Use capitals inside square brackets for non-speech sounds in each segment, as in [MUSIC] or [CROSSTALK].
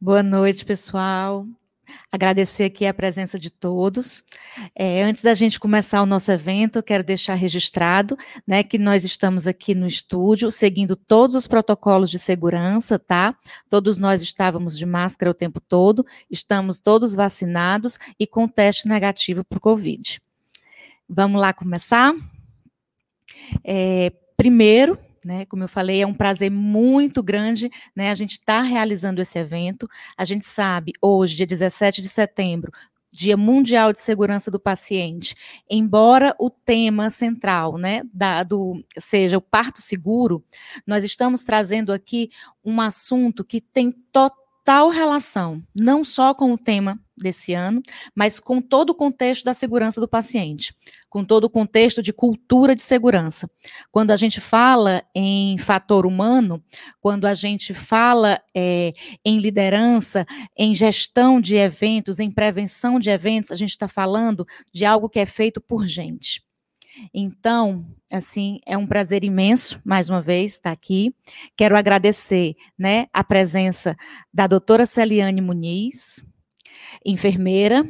Boa noite, pessoal. Agradecer aqui a presença de todos. É, antes da gente começar o nosso evento, quero deixar registrado né, que nós estamos aqui no estúdio seguindo todos os protocolos de segurança, tá? Todos nós estávamos de máscara o tempo todo, estamos todos vacinados e com teste negativo para o Covid. Vamos lá começar? É, primeiro, né, como eu falei, é um prazer muito grande, né, a gente está realizando esse evento. A gente sabe, hoje, dia 17 de setembro, Dia Mundial de Segurança do Paciente, embora o tema central, né, seja o parto seguro, nós estamos trazendo aqui um assunto que tem total relação, não só com o tema desse ano, mas com todo o contexto da segurança do paciente, com todo o contexto de cultura de segurança. Quando a gente fala em fator humano, quando a gente fala é, em liderança, em gestão de eventos, em prevenção de eventos, a gente está falando de algo que é feito por gente. Então, assim, é um prazer imenso, mais uma vez, estar aqui. Quero agradecer, né, a presença da doutora Celiane Muniz, enfermeira,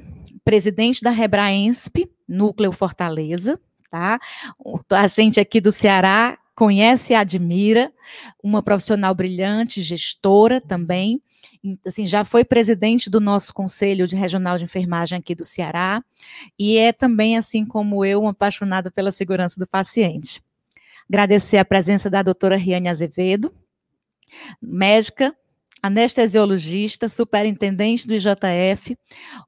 presidente da Rebraensp, Núcleo Fortaleza, tá? A gente aqui do Ceará conhece e admira, uma profissional brilhante, gestora também, assim, já foi presidente do nosso Conselho de Regional de Enfermagem aqui do Ceará, e é também, assim como eu, uma apaixonada pela segurança do paciente. Agradecer a presença da doutora Riane Azevedo, médica, anestesiologista, superintendente do IJF,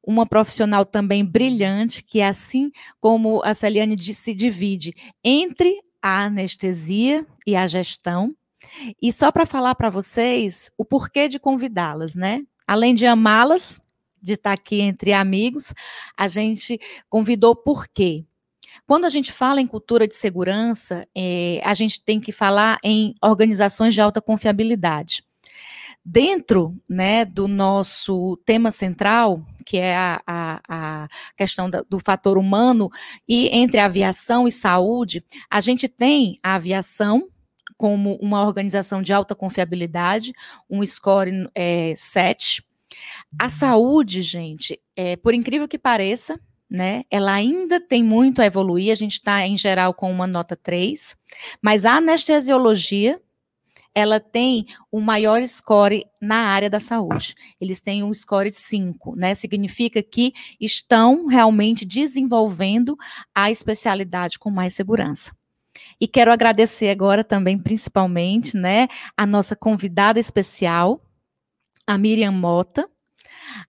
uma profissional também brilhante, que assim como a Celiane se divide entre a anestesia e a gestão. E só para falar para vocês o porquê de convidá-las, né? Além de amá-las, de estar tá aqui entre amigos, a gente convidou por quê? Quando a gente fala em cultura de segurança, é, a gente tem que falar em organizações de alta confiabilidade. Dentro né, do nosso tema central, que é a, a, a questão da, do fator humano, e entre aviação e saúde, a gente tem a aviação como uma organização de alta confiabilidade, um score é, 7. A saúde, gente, é, por incrível que pareça, né? Ela ainda tem muito a evoluir, a gente está, em geral, com uma nota 3, mas a anestesiologia ela tem o maior score na área da saúde. Eles têm um score 5, né? Significa que estão realmente desenvolvendo a especialidade com mais segurança. E quero agradecer agora também, principalmente, né, a nossa convidada especial, a Miriam Mota.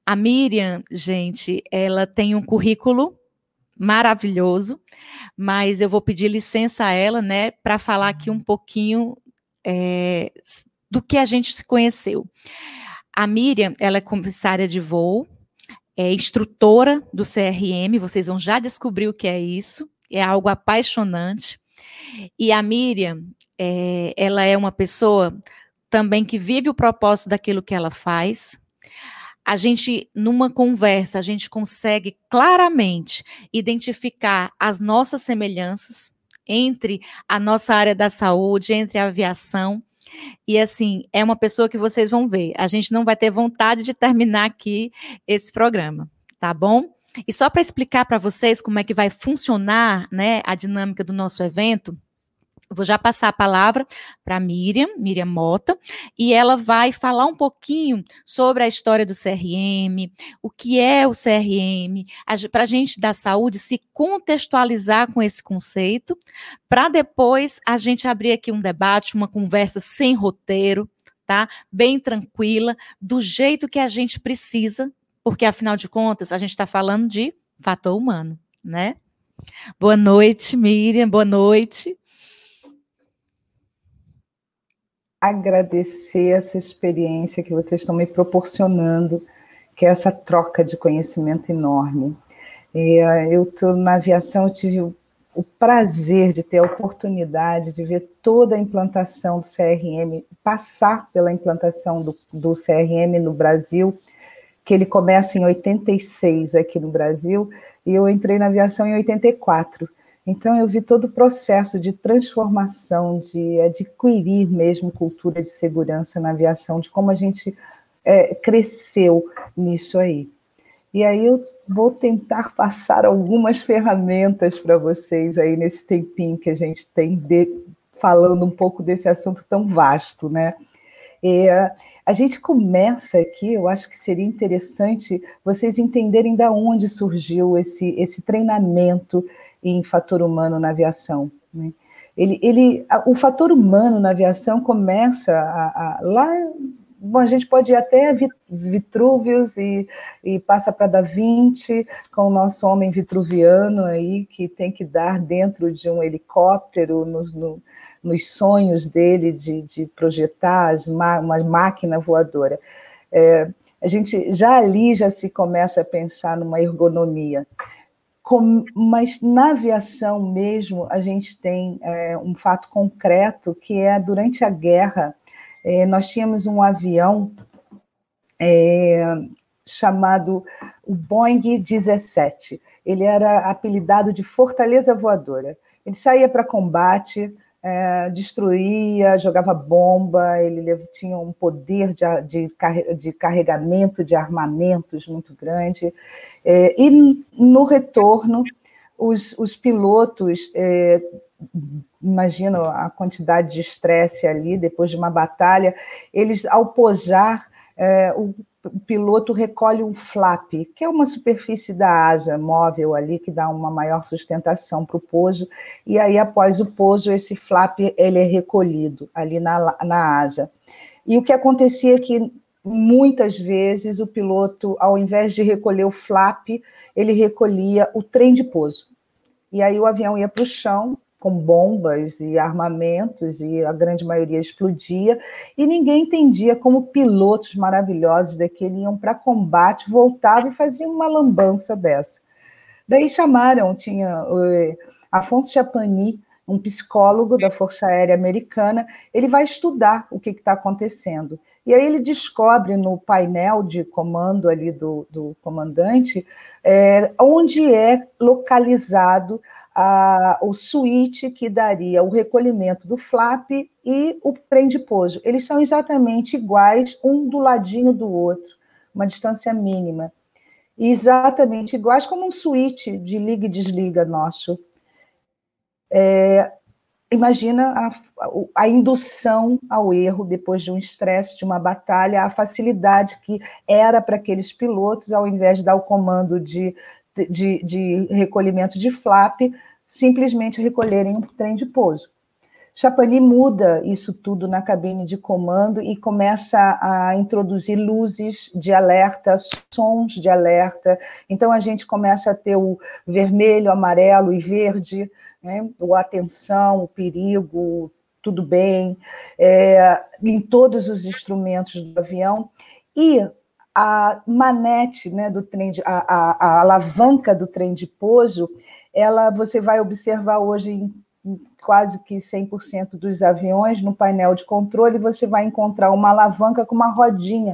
A Miriam, gente, ela tem um currículo maravilhoso, mas eu vou pedir licença a ela, né, para falar aqui um pouquinho é, do que a gente se conheceu. A Miriam, ela é comissária de voo, é instrutora do CRM, vocês vão já descobrir o que é isso, é algo apaixonante. E a Miriam, é, ela é uma pessoa também que vive o propósito daquilo que ela faz. A gente, numa conversa, a gente consegue claramente identificar as nossas semelhanças, entre a nossa área da saúde, entre a aviação. E assim, é uma pessoa que vocês vão ver. A gente não vai ter vontade de terminar aqui esse programa, tá bom? E só para explicar para vocês como é que vai funcionar, né, a dinâmica do nosso evento, Vou já passar a palavra para Miriam, Miriam Mota, e ela vai falar um pouquinho sobre a história do CRM, o que é o CRM, para a gente da saúde se contextualizar com esse conceito, para depois a gente abrir aqui um debate, uma conversa sem roteiro, tá? Bem tranquila, do jeito que a gente precisa, porque afinal de contas a gente está falando de fator humano, né? Boa noite, Miriam, boa noite. Agradecer essa experiência que vocês estão me proporcionando, que é essa troca de conhecimento enorme. E, uh, eu estou na aviação, eu tive o, o prazer de ter a oportunidade de ver toda a implantação do CRM, passar pela implantação do, do CRM no Brasil, que ele começa em 86 aqui no Brasil, e eu entrei na aviação em 84. Então, eu vi todo o processo de transformação, de adquirir mesmo cultura de segurança na aviação, de como a gente é, cresceu nisso aí. E aí eu vou tentar passar algumas ferramentas para vocês aí nesse tempinho que a gente tem de, falando um pouco desse assunto tão vasto, né? É, a gente começa aqui, eu acho que seria interessante vocês entenderem da onde surgiu esse, esse treinamento em fator humano na aviação. Né? Ele, ele, o fator humano na aviação começa a, a, lá Bom, a gente pode ir até Vitrúvios e, e passa para Da Vinci, com o nosso homem vitruviano aí, que tem que dar dentro de um helicóptero, no, no, nos sonhos dele de, de projetar uma máquina voadora. É, a gente já ali já se começa a pensar numa ergonomia. Com, mas na aviação mesmo, a gente tem é, um fato concreto que é durante a guerra é, nós tínhamos um avião é, chamado o Boeing 17. Ele era apelidado de Fortaleza Voadora. Ele saía para combate, é, destruía, jogava bomba, ele tinha um poder de, de, carregamento de armamentos muito grande. É, e no retorno, os, os pilotos é, imagino a quantidade de estresse ali depois de uma batalha. Eles, ao posar, é, o, o piloto recolhe um flap, que é uma superfície da asa móvel ali que dá uma maior sustentação para o pouso. E aí, após o pouso, esse flap ele é recolhido ali na, na asa. E o que acontecia é que muitas vezes o piloto, ao invés de recolher o flap, ele recolhia o trem de pouso. E aí o avião ia para o chão, com bombas e armamentos, e a grande maioria explodia, e ninguém entendia como pilotos maravilhosos daquele iam para combate, voltavam e faziam uma lambança dessa. Daí chamaram, tinha uh, Afonso Chapani, um psicólogo da Força Aérea Americana, ele vai estudar o que está acontecendo. E aí ele descobre no painel de comando ali do, do comandante é, onde é localizado a, o switch que daria o recolhimento do flap e o trem de pouso. Eles são exatamente iguais, um do ladinho do outro, uma distância mínima. Exatamente iguais como um switch de liga e desliga nosso. É, imagina a, a, indução ao erro depois de um estresse, de uma batalha, a facilidade que era para aqueles pilotos, ao invés de dar o comando de, de, de recolhimento de flap, simplesmente recolherem um trem de pouso. Chapani muda isso tudo na cabine de comando e começa a introduzir luzes de alerta, sons de alerta. Então a gente começa a ter o vermelho, amarelo e verde, né? o atenção, o perigo, tudo bem, é, em todos os instrumentos do avião. E a manete né, do trem, de, a, a, a alavanca do trem de pouso, ela você vai observar hoje em quase que 100% dos aviões, no painel de controle, você vai encontrar uma alavanca com uma rodinha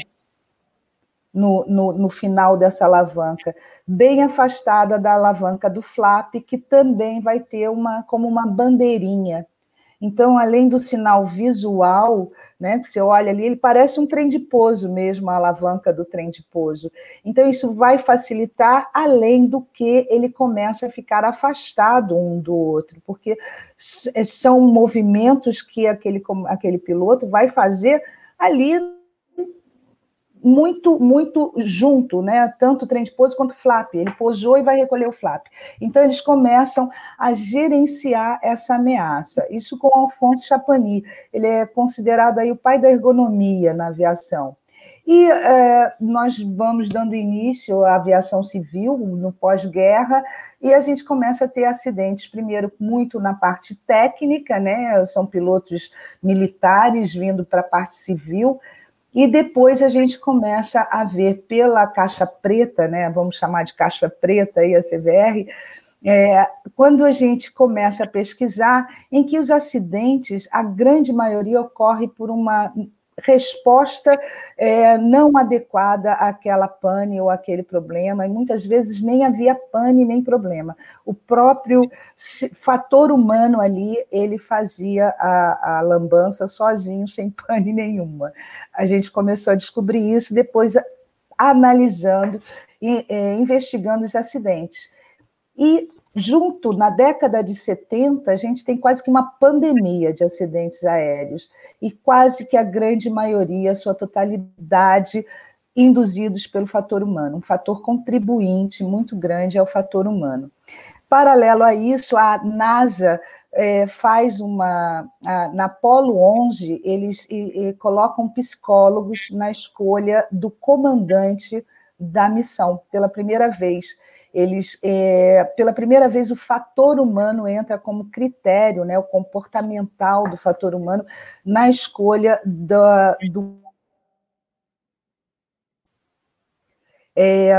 no, no, no, final dessa alavanca, bem afastada da alavanca do flap, que também vai ter uma como uma bandeirinha. Então, além do sinal visual, né, que você olha ali, ele parece um trem de pouso mesmo, a alavanca do trem de pouso. Então, isso vai facilitar, além do que ele começa a ficar afastado um do outro, porque são movimentos que aquele, aquele piloto vai fazer ali muito, muito junto, né? Tanto o trem de pouso quanto o flap. Ele posou e vai recolher o flap. Então, eles começam a gerenciar essa ameaça. Isso com Alfonso Chapani. Ele é considerado aí o pai da ergonomia na aviação. E é, nós vamos dando início à aviação civil no pós-guerra, e a gente começa a ter acidentes, primeiro, muito na parte técnica, né? São pilotos militares vindo para a parte civil, e depois a gente começa a ver pela caixa preta, né? Vamos chamar de caixa preta aí a CVR, é, quando a gente começa a pesquisar, em que os acidentes, a grande maioria ocorre por uma resposta é, não adequada àquela pane ou àquele problema, e muitas vezes nem havia pane nem problema. O próprio fator humano ali, ele fazia a, a lambança sozinho, sem pane nenhuma. A gente começou a descobrir isso depois analisando e é, investigando os acidentes. E junto, na década de 70, a gente tem quase que uma pandemia de acidentes aéreos, e quase que a grande maioria, a sua totalidade, induzidos pelo fator humano. Um fator contribuinte muito grande é o fator humano. Paralelo a isso, a NASA é, faz uma. A, na Polo 11, eles e, e colocam psicólogos na escolha do comandante da missão, pela primeira vez eles, é, pela primeira vez, o fator humano entra como critério, né, o comportamental do fator humano, na escolha da, do. É,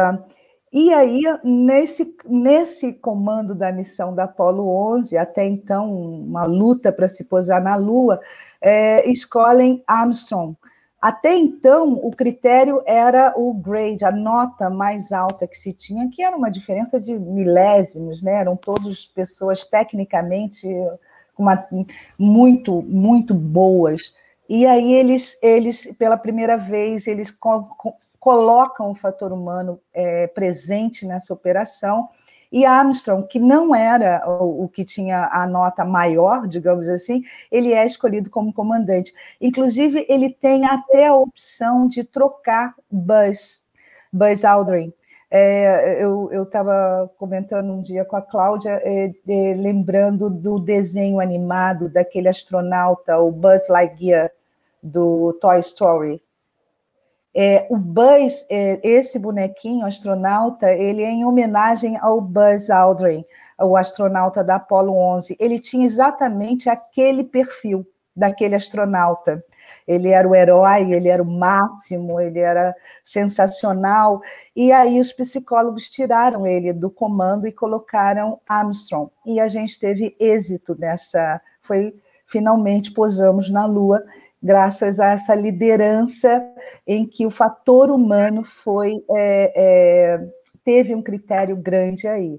e aí, nesse, nesse comando da missão da Apolo 11, até então uma luta para se posar na Lua, é, escolhem Armstrong, até então, o critério era o grade, a nota mais alta que se tinha, que era uma diferença de milésimos, né? Eram todas pessoas tecnicamente uma, muito, muito boas. E aí eles, eles pela primeira vez, eles co colocam o fator humano é, presente nessa operação e Armstrong, que não era o, o, que tinha a nota maior, digamos assim, ele é escolhido como comandante. Inclusive, ele tem até a opção de trocar Buzz, Buzz Aldrin. É, eu estava comentando um dia com a Cláudia, é, é, lembrando do desenho animado daquele astronauta, o Buzz Lightyear, do Toy Story. É, o Buzz, é, esse bonequinho astronauta, ele é em homenagem ao Buzz Aldrin, o astronauta da Apollo 11. Ele tinha exatamente aquele perfil daquele astronauta. Ele era o herói, ele era o máximo, ele era sensacional. E aí os psicólogos tiraram ele do comando e colocaram Armstrong. E a gente teve êxito nessa. Foi finalmente posamos na Lua graças a essa liderança em que o fator humano foi é, é, teve um critério grande aí.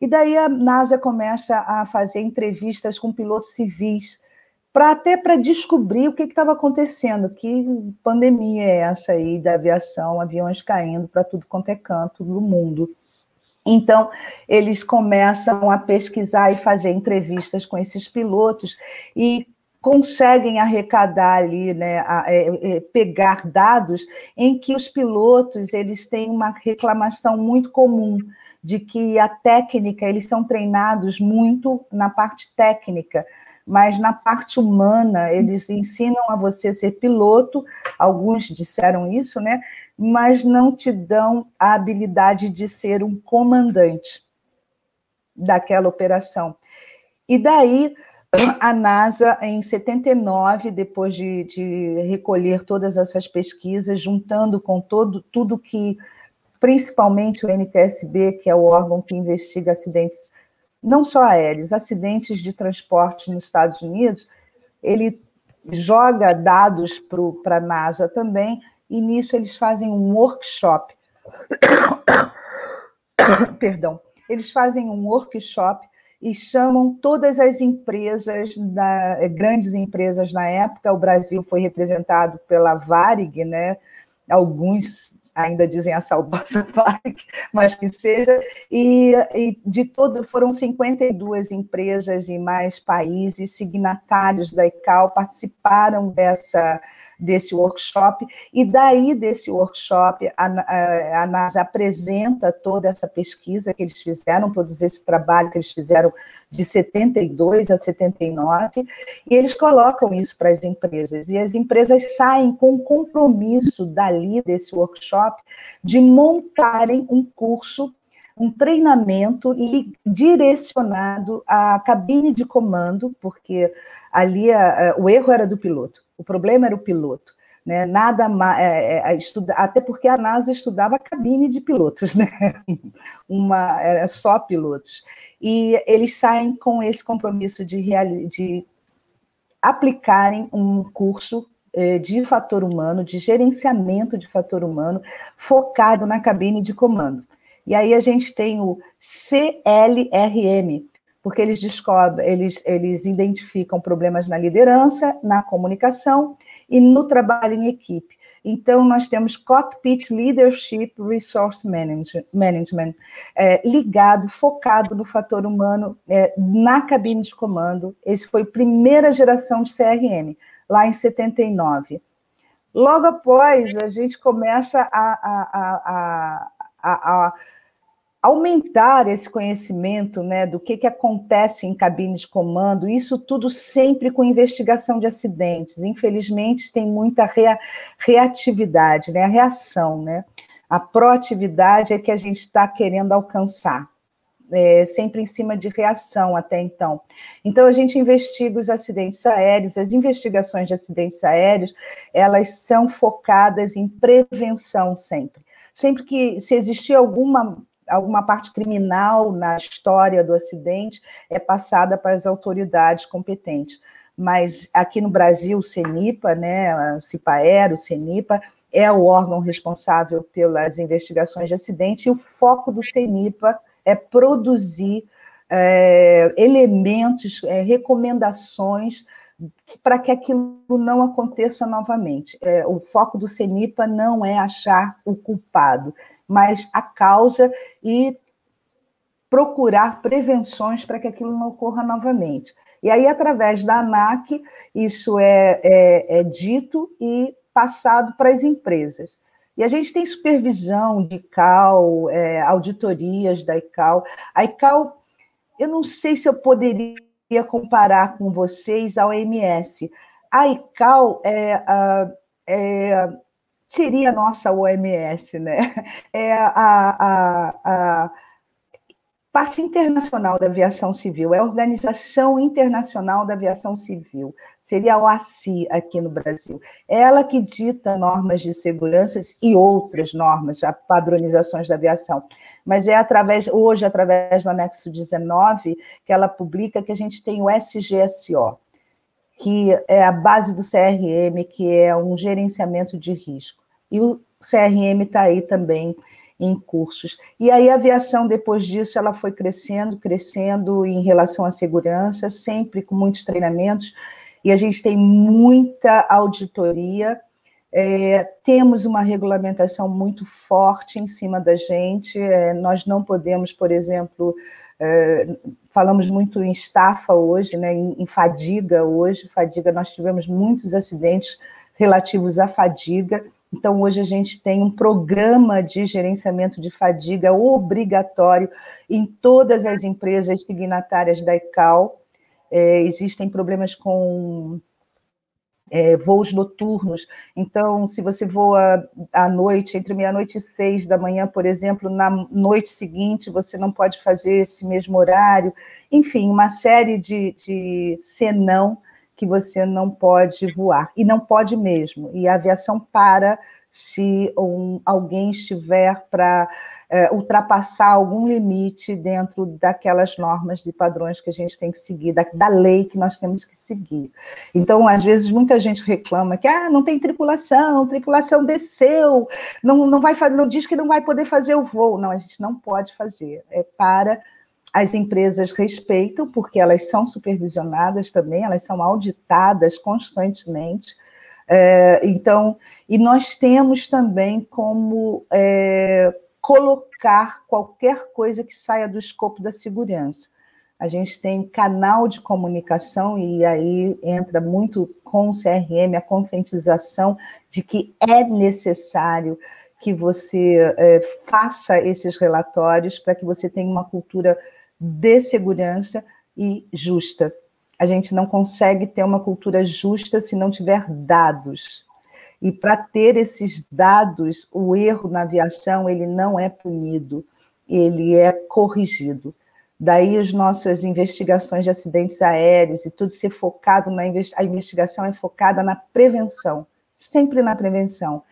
E daí a NASA começa a fazer entrevistas com pilotos civis para até para descobrir o que estava acontecendo, que pandemia é essa aí da aviação, aviões caindo para tudo quanto é canto do mundo. Então, eles começam a pesquisar e fazer entrevistas com esses pilotos e conseguem arrecadar ali, né, a, é, é, pegar dados em que os pilotos eles têm uma reclamação muito comum de que a técnica eles são treinados muito na parte técnica, mas na parte humana eles ensinam a você ser piloto. Alguns disseram isso, né? Mas não te dão a habilidade de ser um comandante daquela operação. E daí a NASA, em 79, depois de, de, recolher todas essas pesquisas, juntando com todo, tudo que, principalmente o NTSB, que é o órgão que investiga acidentes, não só aéreos, acidentes de transporte nos Estados Unidos, ele joga dados para a NASA também, e nisso eles fazem um workshop. [COUGHS] Perdão. Eles fazem um workshop e chamam todas as empresas, da, eh, grandes empresas na época. O Brasil foi representado pela Varig, né? alguns ainda dizem a saudosa [LAUGHS] Varig, mas que seja, e, e, de todo foram 52 empresas em mais países signatários da ICAO participaram dessa desse workshop, e daí desse workshop a, a, a NASA apresenta toda essa pesquisa que eles fizeram, todos esse trabalho que eles fizeram de 72 a 79, e eles colocam isso para as empresas, e as empresas saem com o compromisso dali desse workshop de montarem um curso um treinamento direcionado à cabine de comando, porque ali a, a, o erro era do piloto. O problema era o piloto. Né? Nada é, é, estuda, até porque a NASA estudava a cabine de pilotos, [LAUGHS] né? Uma, era só pilotos. E eles saem com esse compromisso de, de aplicarem um curso é, de fator humano, de gerenciamento de fator humano, focado na cabine de comando. E aí a gente tem o CLRM, porque eles descobrem, eles, eles identificam problemas na liderança, na comunicação e no trabalho em equipe. Então, nós temos Cockpit Leadership Resource Management, é, ligado, focado no fator humano é, na cabine de comando. Esse foi a primeira geração de CRM, lá em 79. Logo após, a gente começa a, a, a, a aumentar esse conhecimento né, do que, que acontece em cabine de comando, isso tudo sempre com investigação de acidentes. Infelizmente, tem muita rea, reatividade, né, a reação, né? A proatividade é que a gente está querendo alcançar. É, sempre em cima de reação até então. Então, a gente investiga os acidentes aéreos, as investigações de acidentes aéreos, elas são focadas em prevenção sempre. Sempre que, se existir alguma alguma parte criminal na história do acidente é passada para as autoridades competentes. Mas aqui no Brasil, o CENIPA, né, o CIPAER, o CENIPA, é o órgão responsável pelas investigações de acidente, e o foco do CENIPA é produzir é, elementos, é, recomendações para que aquilo não aconteça novamente. É, o foco do CENIPA não é achar o culpado, mas a causa e procurar prevenções para que aquilo não ocorra novamente. E aí, através da ANAC, isso é, é, é dito e passado para as empresas. E a gente tem supervisão de ICAO, é, auditorias da ICAO. A ICAO, eu não sei se eu poderia comparar com vocês ao OMS. A ICAO é, é, seria a nossa OMS, né? É a, a, a parte internacional da aviação civil, é a Organização Internacional da Aviação Civil, seria a OACI aqui no Brasil. Ela que dita normas de segurança e outras normas, padronizações da aviação. Mas é através, hoje, através do anexo 19, que ela publica que a gente tem o SGSO, que é a base do CRM, que é um gerenciamento de risco e o CRM está aí também em cursos. E aí a aviação, depois disso, ela foi crescendo, crescendo em relação à segurança, sempre com muitos treinamentos, e a gente tem muita auditoria, é, temos uma regulamentação muito forte em cima da gente, é, nós não podemos, por exemplo, é, falamos muito em estafa hoje, né, em, em fadiga hoje, fadiga, nós tivemos muitos acidentes relativos à fadiga, então, hoje a gente tem um programa de gerenciamento de fadiga obrigatório em todas as empresas signatárias da ICAO. É, existem problemas com é, voos noturnos. Então, se você voa à noite, entre meia-noite e seis da manhã, por exemplo, na noite seguinte, você não pode fazer esse mesmo horário. Enfim, uma série de, de senão que você não pode voar, e não pode mesmo, e a aviação para se um, alguém estiver para é, ultrapassar algum limite dentro daquelas normas e padrões que a gente tem que seguir, da, da, lei que nós temos que seguir. Então, às vezes, muita gente reclama que ah, não tem tripulação, tripulação desceu, não, não vai não diz que não vai poder fazer o voo. Não, a gente não pode fazer. É para as empresas respeitam, porque elas são supervisionadas também, elas são auditadas constantemente. É, então, e nós temos também como é, colocar qualquer coisa que saia do escopo da segurança. A gente tem canal de comunicação, e aí entra muito com o CRM a conscientização de que é necessário que você é, faça esses relatórios para que você tenha uma cultura de segurança e justa. A gente não consegue ter uma cultura justa se não tiver dados. E para ter esses dados, o erro na aviação ele não é punido, ele é corrigido. Daí as nossas investigações de acidentes aéreos e tudo ser focado na investigação é focada na prevenção, sempre na prevenção.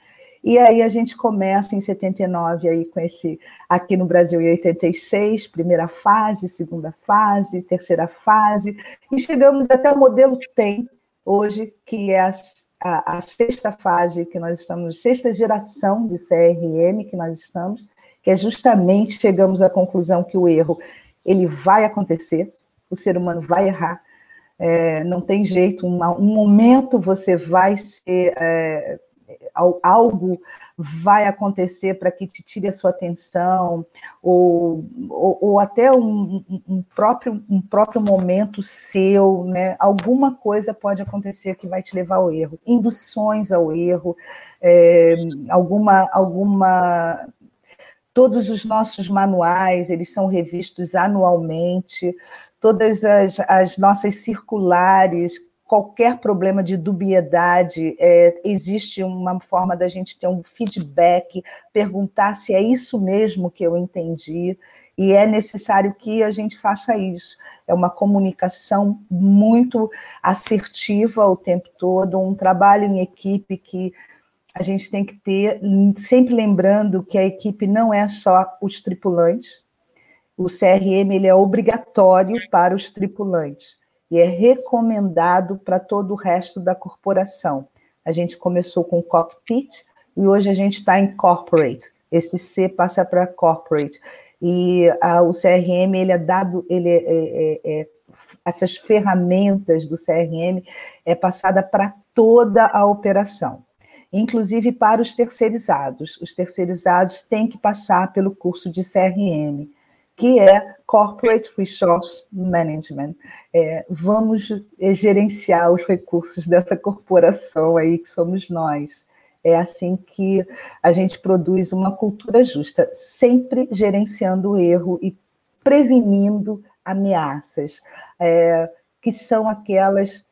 E aí a gente começa em 79 aí com esse aqui no Brasil em 86, primeira fase, segunda fase, terceira fase, e chegamos até o modelo TEM, hoje, que é a a, a, sexta fase que nós estamos, sexta geração de CRM que nós estamos, que é justamente chegamos à conclusão que o erro ele vai acontecer, o ser humano vai errar, é, não tem jeito, um momento você vai ser é, algo vai acontecer para que te tire a sua atenção, ou, ou, ou até um, um, próprio, um próprio momento seu, né? alguma coisa pode acontecer que vai te levar ao erro, induções ao erro, é, alguma, alguma todos os nossos manuais, eles são revistos anualmente, todas as, as nossas circulares qualquer problema de dubiedade, é, existe uma forma da gente ter um feedback, perguntar se é isso mesmo que eu entendi, e é necessário que a gente faça isso. É uma comunicação muito assertiva o tempo todo, um trabalho em equipe que a gente tem que ter, sempre lembrando que a equipe não é só os tripulantes, o CRM ele é obrigatório para os tripulantes e é recomendado para todo o resto da corporação. A gente começou com cockpit e hoje a gente está em corporate. Esse C passa para corporate. E a, o CRM ele é dado, ele é, é, é, é essas ferramentas do CRM é passada para toda a operação, inclusive para os terceirizados. Os terceirizados têm que passar pelo curso de CRM que é Corporate Resource Management. É, vamos é, gerenciar os recursos dessa corporação aí que somos nós. É assim que a gente produz uma cultura justa, sempre gerenciando o erro e prevenindo ameaças, é, que são aquelas.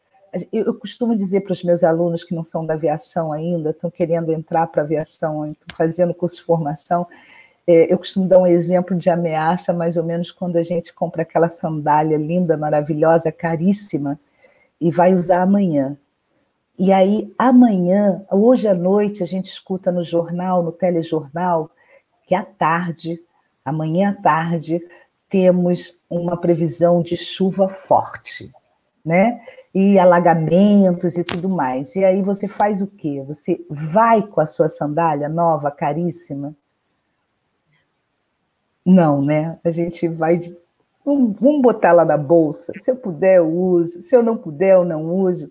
Eu costumo dizer para os meus alunos que não são da aviação ainda, estão querendo entrar para a aviação, estão fazendo curso de formação, é, eu costumo dar um exemplo de ameaça, mais ou menos quando a gente compra aquela sandália linda, maravilhosa, caríssima, e vai usar amanhã. E aí, amanhã, hoje à noite, a gente escuta no jornal, no telejornal, que à tarde, amanhã à tarde, temos uma previsão de chuva forte, né? E alagamentos e tudo mais. E aí você faz o quê? Você vai com a sua sandália nova, caríssima, não, né? A gente vai. Vamos botar lá na bolsa. Se eu puder, eu uso. Se eu não puder, eu não uso.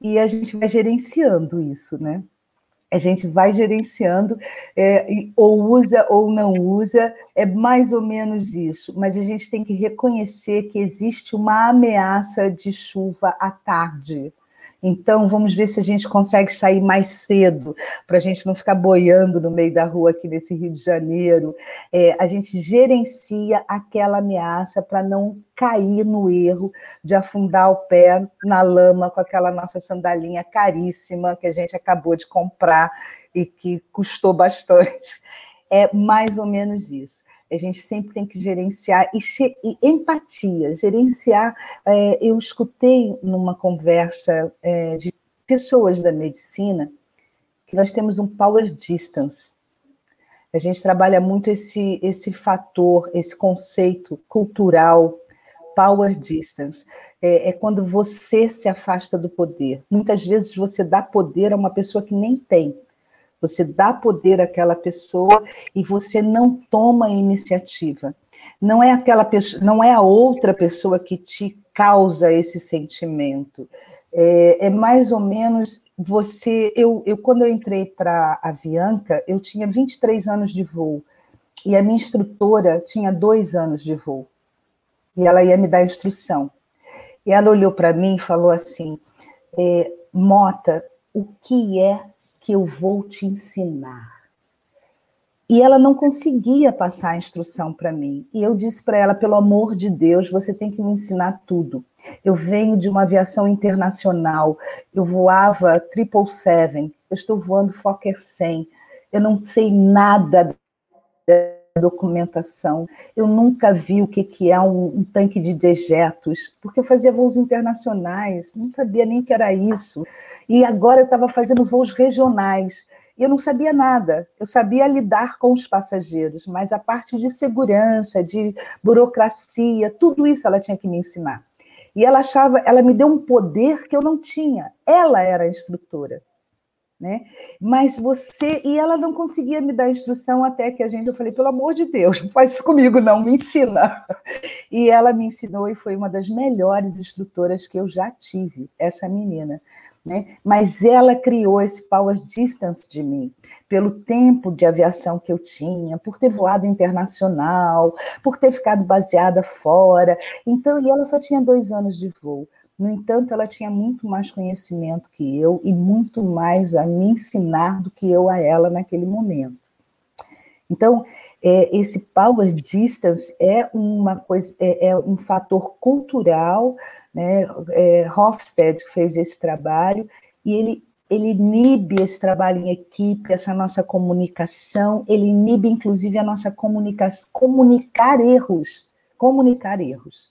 E a gente vai gerenciando isso, né? A gente vai gerenciando, é, ou usa ou não usa, é mais ou menos isso. Mas a gente tem que reconhecer que existe uma ameaça de chuva à tarde. Então, vamos ver se a gente consegue sair mais cedo, para a gente não ficar boiando no meio da rua aqui nesse Rio de Janeiro. É, a gente gerencia aquela ameaça para não cair no erro de afundar o pé na lama com aquela nossa sandalinha caríssima que a gente acabou de comprar e que custou bastante. É mais ou menos isso a gente sempre tem que gerenciar e, e empatia, gerenciar. É, eu escutei numa conversa é, de pessoas da medicina que nós temos um power distance. A gente trabalha muito esse, esse fator, esse conceito cultural, power distance. É, é quando você se afasta do poder. Muitas vezes você dá poder a uma pessoa que nem tem. Você dá poder àquela pessoa e você não toma a iniciativa. Não é aquela pessoa, não é a outra pessoa que te causa esse sentimento. É, é mais ou menos você. Eu, eu quando eu entrei para a Avianca, eu tinha 23 anos de voo e a minha instrutora tinha dois anos de voo e ela ia me dar instrução. E ela olhou para mim e falou assim: é, Mota, o que é que eu vou te ensinar. E ela não conseguia passar a instrução para mim. E eu disse para ela: pelo amor de Deus, você tem que me ensinar tudo. Eu venho de uma aviação internacional, eu voava 777, eu estou voando Fokker 100, eu não sei nada da documentação, eu nunca vi o que, que é um, um tanque de dejetos, porque eu fazia voos internacionais, não sabia nem que era isso. E agora eu estava fazendo voos regionais. E eu não sabia nada. Eu sabia lidar com os passageiros, mas a parte de segurança, de burocracia, tudo isso ela tinha que me ensinar. E ela achava, ela me deu um poder que eu não tinha. Ela era a instrutora. Né? Mas você e ela não conseguia me dar instrução até que a gente eu falei pelo amor de Deus, não faz isso comigo não, me ensina. [LAUGHS] E ela me ensinou e foi uma das melhores instrutoras que eu já tive, essa menina. Né? Mas ela criou esse power distance de mim, pelo tempo de aviação que eu tinha, por ter voado internacional, por ter ficado baseada fora. Então, e ela só tinha dois anos de voo. No entanto, ela tinha muito mais conhecimento que eu e muito mais a me ensinar do que eu a ela naquele momento. Então, é, esse power distance é uma coisa, é, é um fator cultural, né? É, Hofstede fez esse trabalho e ele ele inibe esse trabalho em equipe, essa nossa comunicação, ele inibe inclusive a nossa comunicação, comunicar erros, comunicar erros.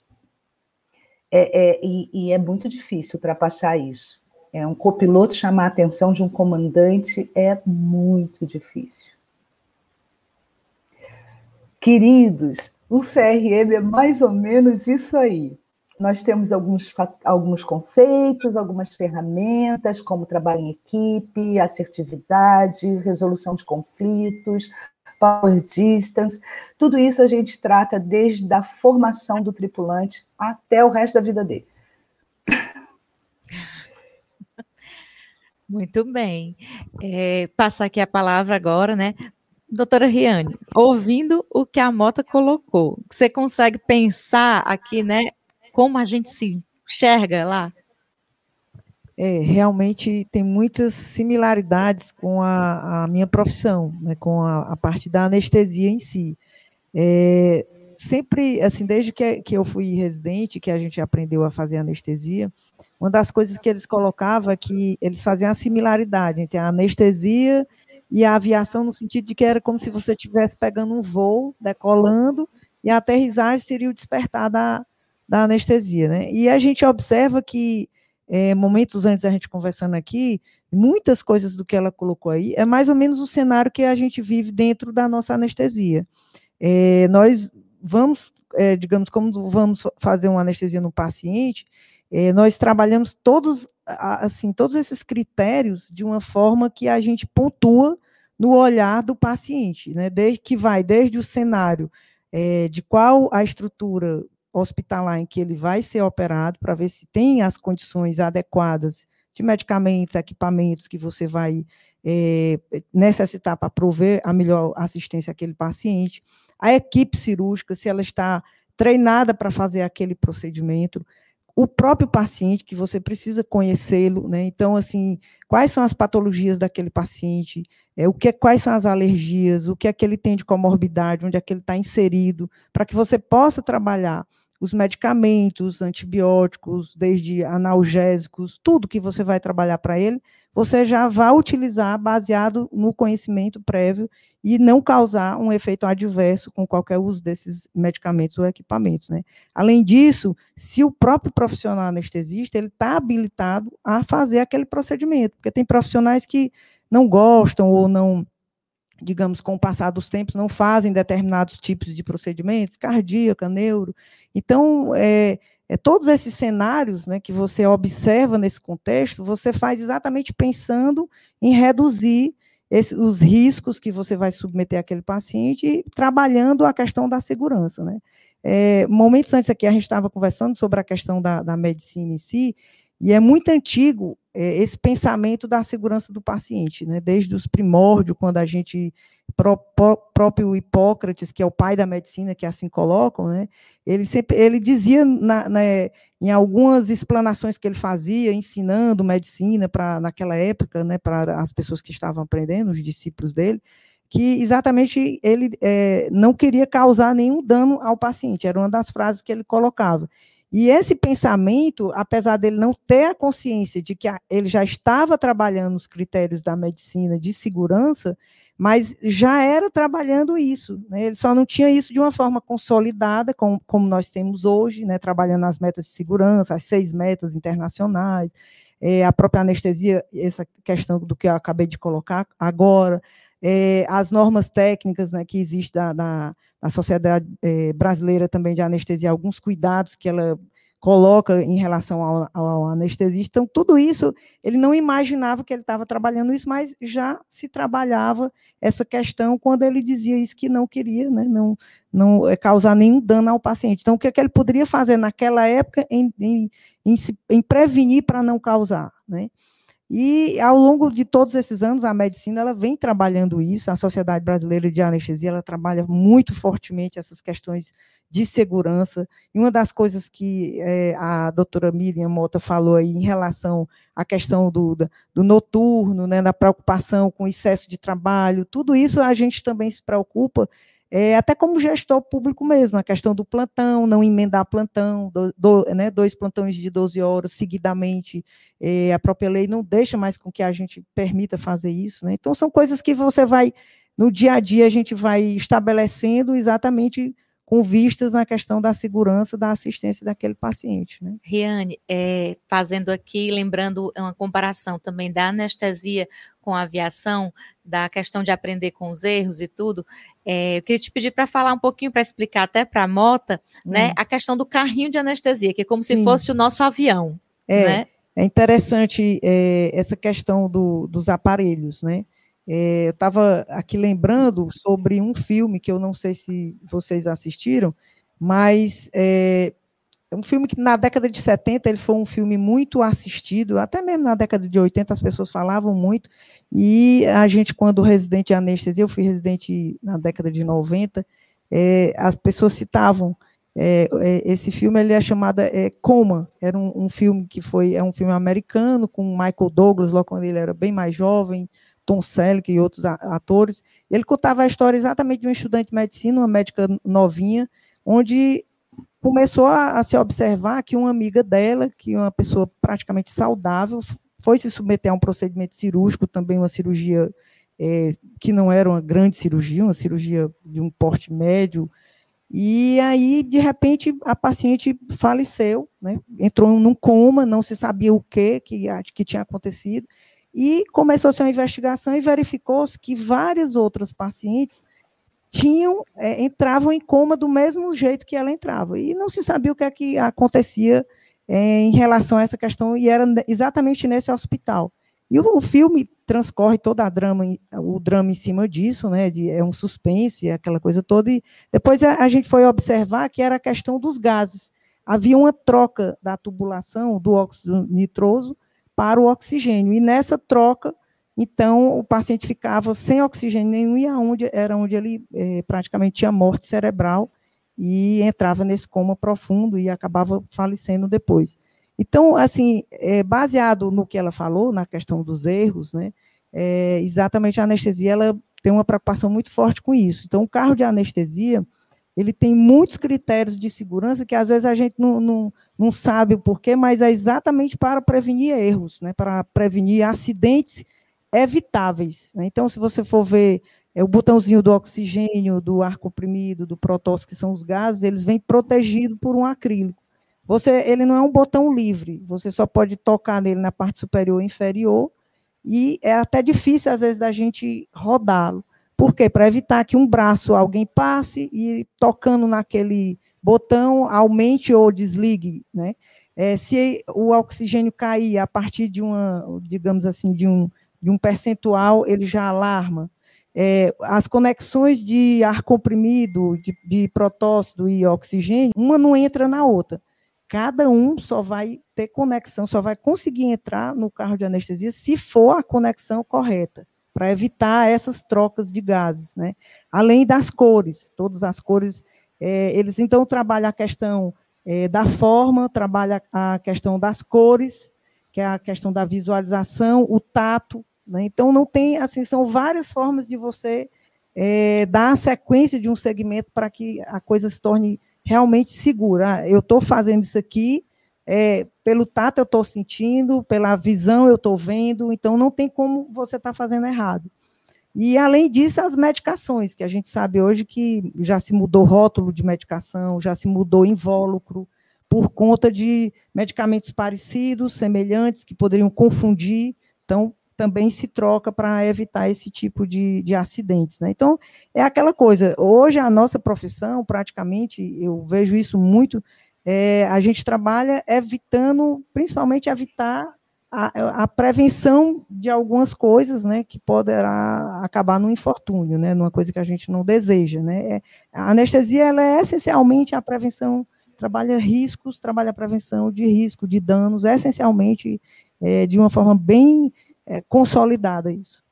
É, é, e, e, é muito difícil ultrapassar isso. É um copiloto chamar a atenção de um comandante é muito difícil. Queridos, o CRM é mais ou menos isso aí. Nós temos alguns, alguns conceitos, algumas ferramentas, como trabalho em equipe, assertividade, resolução de conflitos, power distance, tudo isso a gente trata desde a formação do tripulante até o resto da vida dele. Muito bem. É, passar aqui a palavra agora, né? Doutora Riane, ouvindo o que a Mota colocou, você consegue pensar aqui, né? Como a gente se enxerga lá? É, realmente tem muitas similaridades com a, a minha profissão, né, com a, a, parte da anestesia em si. É, sempre, assim, desde que, que eu fui residente, que a gente aprendeu a fazer anestesia, uma das coisas que eles colocavam é que eles faziam a similaridade entre a anestesia e a aviação, no sentido de que era como se você estivesse pegando um voo, decolando, e a aterrissagem seria o despertar da, da anestesia. Né? E a gente observa que é, momentos antes da gente conversando aqui, muitas coisas do que ela colocou aí é mais ou menos o cenário que a gente vive dentro da nossa anestesia. É, nós vamos, é, digamos, como vamos fazer uma anestesia no paciente, é, nós trabalhamos todos, assim, todos esses critérios de uma forma que a gente pontua no olhar do paciente, né? Desde que vai desde o cenário é, de qual a estrutura hospitalar em que ele vai ser operado para ver se tem as condições adequadas de medicamentos, equipamentos que você vai é, necessitar para prover a melhor assistência àquele paciente, a equipe cirúrgica, se ela está treinada para fazer aquele procedimento, o próprio paciente, que você precisa conhecê-lo, né? Então, assim, quais são as patologias daquele paciente, é, o que, quais são as alergias, o que é que ele tem de comorbidade, onde é que ele está inserido, para que você possa trabalhar os medicamentos, antibióticos, desde analgésicos, tudo que você vai trabalhar para ele, você já vai utilizar baseado no conhecimento prévio e não causar um efeito adverso com qualquer uso desses medicamentos ou equipamentos. Né? Além disso, se o próprio profissional anestesista ele está habilitado a fazer aquele procedimento, porque tem profissionais que não gostam ou não digamos, com o passar dos tempos, não fazem determinados tipos de procedimentos, cardíaca, neuro. Então, é, é, todos esses cenários né, que você observa nesse contexto, você faz exatamente pensando em reduzir esse, os riscos que você vai submeter aquele paciente e trabalhando a questão da segurança. Né? É, momentos antes aqui, a gente estava conversando sobre a questão da, da medicina em si, e é muito antigo esse pensamento da segurança do paciente, né? desde os primórdios, quando a gente, pró, pró, próprio Hipócrates, que é o pai da medicina, que assim colocam, né? ele sempre ele dizia na, na, em algumas explanações que ele fazia, ensinando medicina para naquela época, né, para as pessoas que estavam aprendendo, os discípulos dele, que exatamente ele é, não queria causar nenhum dano ao paciente, era uma das frases que ele colocava. E esse pensamento, apesar dele não ter a consciência de que ele já estava trabalhando os critérios da medicina de segurança, mas já era trabalhando isso. Né? Ele só não tinha isso de uma forma consolidada, como, como nós temos hoje, né? trabalhando as metas de segurança, as seis metas internacionais, é, a própria anestesia, essa questão do que eu acabei de colocar agora, é, as normas técnicas né, que existem da, da, da Sociedade é, Brasileira também de Anestesia, alguns cuidados que ela coloca em relação ao, ao, anestesista. Então, tudo isso, ele não imaginava que ele estava trabalhando isso, mas já se trabalhava essa questão quando ele dizia isso que não queria, né, não, não é, causar nenhum dano ao paciente. Então, o que, é que ele poderia fazer naquela época em, em, em, em prevenir para não causar, né? E ao longo de todos esses anos, a medicina ela vem trabalhando isso, a Sociedade Brasileira de Anestesia ela trabalha muito fortemente essas questões de segurança. E uma das coisas que é, a doutora Miriam Mota falou aí em relação à questão do, do noturno, né, da preocupação com excesso de trabalho, tudo isso a gente também se preocupa é, até como gestor público mesmo, a questão do plantão, não emendar plantão, do, do, né, dois plantões de 12 horas seguidamente, é, a própria lei não deixa mais com que a gente permita fazer isso, né? Então, são coisas que você vai, no dia a dia, a gente vai estabelecendo exatamente com vistas na questão da segurança da assistência daquele paciente. Né? Riane, é, fazendo aqui, lembrando uma comparação também da anestesia com a aviação, da questão de aprender com os erros e tudo, é, eu queria te pedir para falar um pouquinho, para explicar até para a Mota, hum. né, a questão do carrinho de anestesia, que é como Sim. se fosse o nosso avião. É, né? é interessante é, essa questão do, dos aparelhos, né? É, eu estava aqui lembrando sobre um filme que eu não sei se vocês assistiram, mas é, é, um filme que na década de 70 ele foi um filme muito assistido, até mesmo na década de 80 as pessoas falavam muito, e a gente, quando residente de anestesia, eu fui residente na década de 90, é, as pessoas citavam é, é, esse filme ele é chamado Coma, era um, um, filme que foi é um filme americano com Michael Douglas, logo quando ele era bem mais jovem, Tom Selleck e outros atores. Ele contava a história exatamente de um estudante de medicina, uma médica novinha, onde começou a, a se observar que uma amiga dela, que é uma pessoa praticamente saudável, foi se submeter a um procedimento cirúrgico, também uma cirurgia é, que não era uma grande cirurgia, uma cirurgia de um porte médio, e aí, de repente, a paciente faleceu, né? entrou num coma, não se sabia o que, que, que tinha acontecido, e começou-se uma investigação e verificou-se que várias outras pacientes tinham é, entravam em coma do mesmo jeito que ela entrava. E não se sabia o que é que acontecia é, em relação a essa questão e era exatamente nesse hospital. E o, o filme transcorre toda a drama o drama em cima disso né de, é um suspense aquela coisa toda e depois a, a gente foi observar que era a questão dos gases. Havia uma troca da tubulação do óxido nitroso para o oxigênio. E nessa troca, então, o paciente ficava sem oxigênio nenhum e aonde, era onde ele é, praticamente tinha morte cerebral e entrava nesse coma profundo e acabava falecendo depois. Então, assim, é, baseado no que ela falou, na questão dos erros, né, é, exatamente a anestesia, ela tem uma preocupação muito forte com isso. Então, o carro de anestesia, ele tem muitos critérios de segurança que às vezes a gente não, não, não sabe o porquê, mas é exatamente para prevenir erros, né, para prevenir acidentes evitáveis. Né? Então, se você for ver é, o botãozinho do oxigênio, do ar comprimido, do protóxido, que são os gases, eles vêm protegidos por um acrílico. Você, ele não é um botão livre, você só pode tocar nele na parte superior e inferior, e é até difícil, às vezes, da gente rodá-lo. Por quê? Para evitar que um braço alguém passe e tocando naquele botão aumente ou desligue, né? É, se o oxigênio cair a partir de uma, digamos assim, de um, de um percentual, ele já alarma. É, as conexões de ar comprimido, de, de protóxido e oxigênio, uma não entra na outra. Cada um só vai ter conexão, só vai conseguir entrar no carro de anestesia se for a conexão correta, para evitar essas trocas de gases, né? Além das cores, todas as cores é, eles então trabalham a questão é, da forma, trabalham a questão das cores, que é a questão da visualização, o tato. Né? Então, não tem, assim, são várias formas de você é, dar a sequência de um segmento para que a coisa se torne realmente segura. Ah, eu estou fazendo isso aqui, é, pelo tato eu estou sentindo, pela visão eu estou vendo, então não tem como você estar tá fazendo errado. E, além disso, as medicações, que a gente sabe hoje que já se mudou rótulo de medicação, já se mudou invólucro, por conta de medicamentos parecidos, semelhantes, que poderiam confundir. Então, também se troca para evitar esse tipo de, de acidentes. Né? Então, é aquela coisa, hoje a nossa profissão, praticamente, eu vejo isso muito é, a gente trabalha evitando, principalmente evitar a, a, prevenção de algumas coisas, né, que poderá acabar no infortúnio, né, numa coisa que a gente não deseja, né. É, a anestesia ela é essencialmente a prevenção, trabalha riscos, trabalha a prevenção de risco, de danos, essencialmente é, de uma forma bem é, consolidada isso.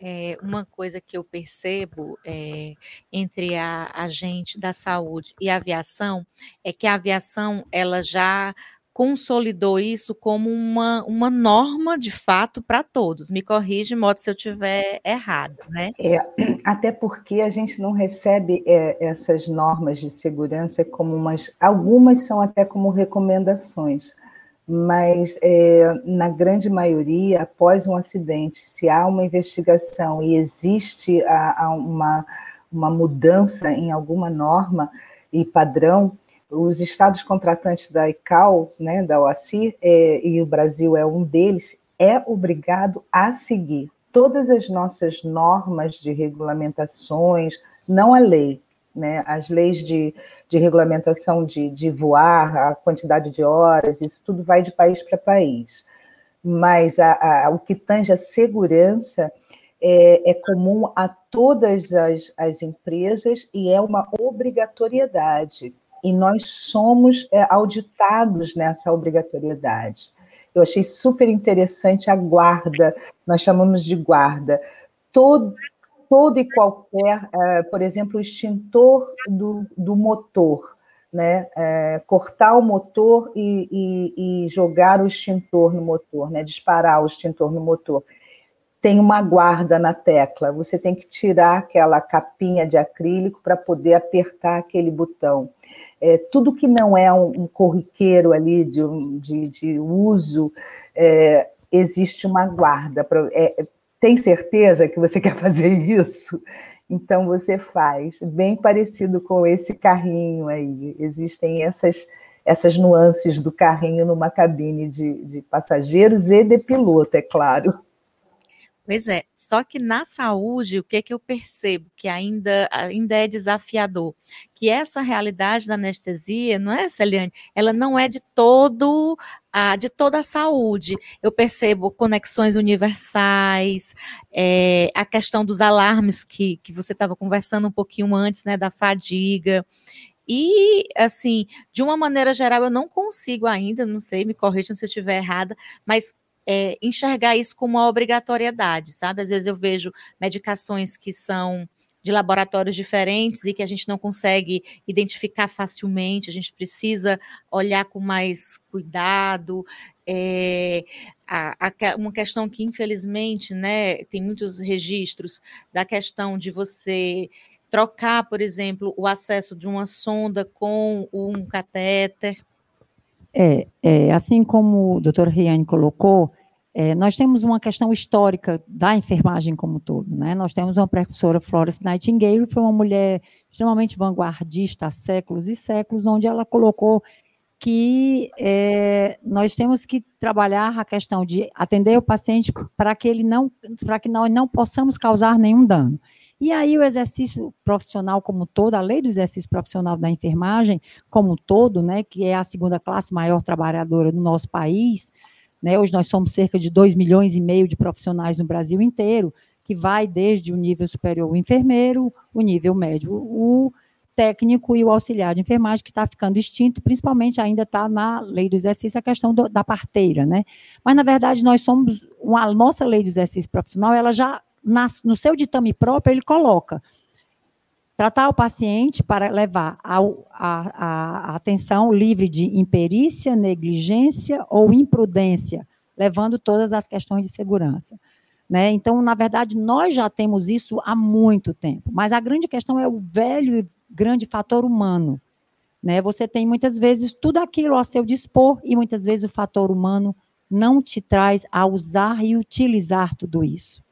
É, uma coisa que eu percebo é, entre a, a gente da saúde e a aviação é que a aviação ela já consolidou isso como uma, uma norma de fato para todos. Me corrige, modo se eu estiver errado, né? É, [CLEARS THROAT] até porque a gente não recebe é, essas normas de segurança como umas. Algumas são até como recomendações, mas é, na grande maioria, após um acidente, se há uma investigação e existe a, a uma, uma mudança em alguma norma e padrão, os estados contratantes da ICAO, né, da OACI, é, e o Brasil é um deles, é obrigado a seguir todas as nossas normas de regulamentações, não a lei, né, as leis de, de regulamentação de, de voar, a quantidade de horas, isso tudo vai de país para país. Mas a, a, o que tange a segurança é, é comum a todas as, as empresas e é uma obrigatoriedade e nós somos é, auditados nessa obrigatoriedade. Eu achei super interessante a guarda, nós chamamos de guarda. Todo, todo e qualquer, é, por exemplo, o extintor do, do motor, né? É, cortar o motor e, e, e, jogar o extintor no motor, né? disparar o extintor no motor. Tem uma guarda na tecla, você tem que tirar aquela capinha de acrílico para poder apertar aquele botão é, tudo que não é um, um corriqueiro ali de, de, de uso, é, existe uma guarda. Pra, é, tem certeza que você [LAUGHS] quer fazer isso? Então você faz, bem parecido com esse carrinho aí. Existem essas, essas nuances do carrinho numa cabine de, de passageiros e de piloto, é claro. Pois é, só que na saúde, o que, que eu percebo que ainda, ainda é desafiador? Que essa realidade da anestesia, não é, Celiane? Ela não é de todo a, de toda a saúde. Eu percebo conexões universais, é, a questão dos alarmes que, que você estava conversando um pouquinho antes, né, da fadiga. E, assim, de uma maneira geral, eu não consigo ainda, não sei, me corrijam se eu estiver errada, mas é, enxergar isso como uma obrigatoriedade, sabe? Às vezes eu vejo medicações que são de laboratórios diferentes e que a gente não consegue identificar facilmente, a gente precisa olhar com mais cuidado. É, a, a, uma questão que, infelizmente, né, tem muitos registros da questão de você trocar, por exemplo, o acesso de uma sonda com um catéter. É, é, assim como o doutor Riane colocou, é, nós temos uma questão histórica da enfermagem como um todo. Né? Nós temos uma precursora, Florence Nightingale, foi uma mulher extremamente vanguardista há séculos e séculos, onde ela colocou que é, nós temos que trabalhar a questão de atender o paciente para que ele não, para que nós não possamos causar nenhum dano. E aí o exercício profissional como todo, a lei do exercício profissional da enfermagem como todo, né, que é a segunda classe maior trabalhadora do nosso país, né, hoje nós somos cerca de 2 milhões e meio de profissionais no Brasil inteiro, que vai desde o nível superior, o enfermeiro, o nível médio, o técnico e o auxiliar de enfermagem, que está ficando extinto, principalmente ainda está na lei do exercício a questão do, da parteira, né? Mas, na verdade, nós somos, a nossa lei do exercício profissional, ela já no seu ditame próprio, ele coloca tratar o paciente para levar a, a, a, atenção livre de imperícia, negligência ou imprudência, levando todas as questões de segurança. Né? Então, na verdade, nós já temos isso há muito tempo, mas a grande questão é o velho e grande fator humano. Né? Você tem muitas vezes tudo aquilo a seu dispor e muitas vezes o fator humano não te traz a usar e utilizar tudo isso.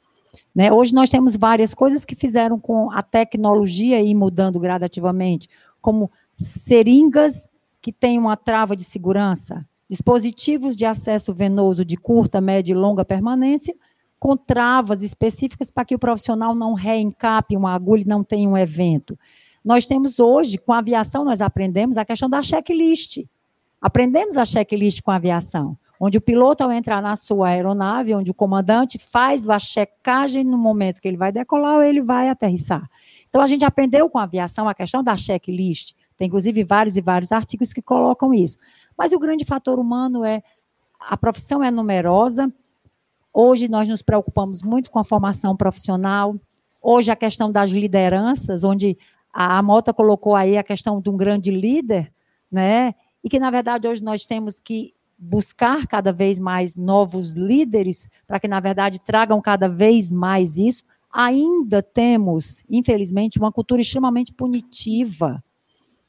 Né? Hoje nós temos várias coisas que fizeram com a tecnologia ir mudando gradativamente, como seringas que têm uma trava de segurança, dispositivos de acesso venoso de curta, média e longa permanência, com travas específicas para que o profissional não reencape uma agulha e não tenha um evento. Nós temos hoje, com a aviação, nós aprendemos a questão da checklist. Aprendemos a checklist com a aviação, onde o piloto, ao entrar na sua aeronave, onde o comandante faz a checagem no momento que ele vai decolar ou ele vai aterrissar. Então, a gente aprendeu com a aviação a questão da checklist. Tem, inclusive, vários e vários artigos que colocam isso. Mas o grande fator humano é a profissão é numerosa. Hoje nós nos preocupamos muito com a formação profissional. Hoje a questão das lideranças, onde a, a Mota colocou aí a questão de um grande líder, né? E que, na verdade, hoje nós temos que buscar cada vez mais novos líderes para que, na verdade, tragam cada vez mais isso. Ainda temos, infelizmente, uma cultura extremamente punitiva.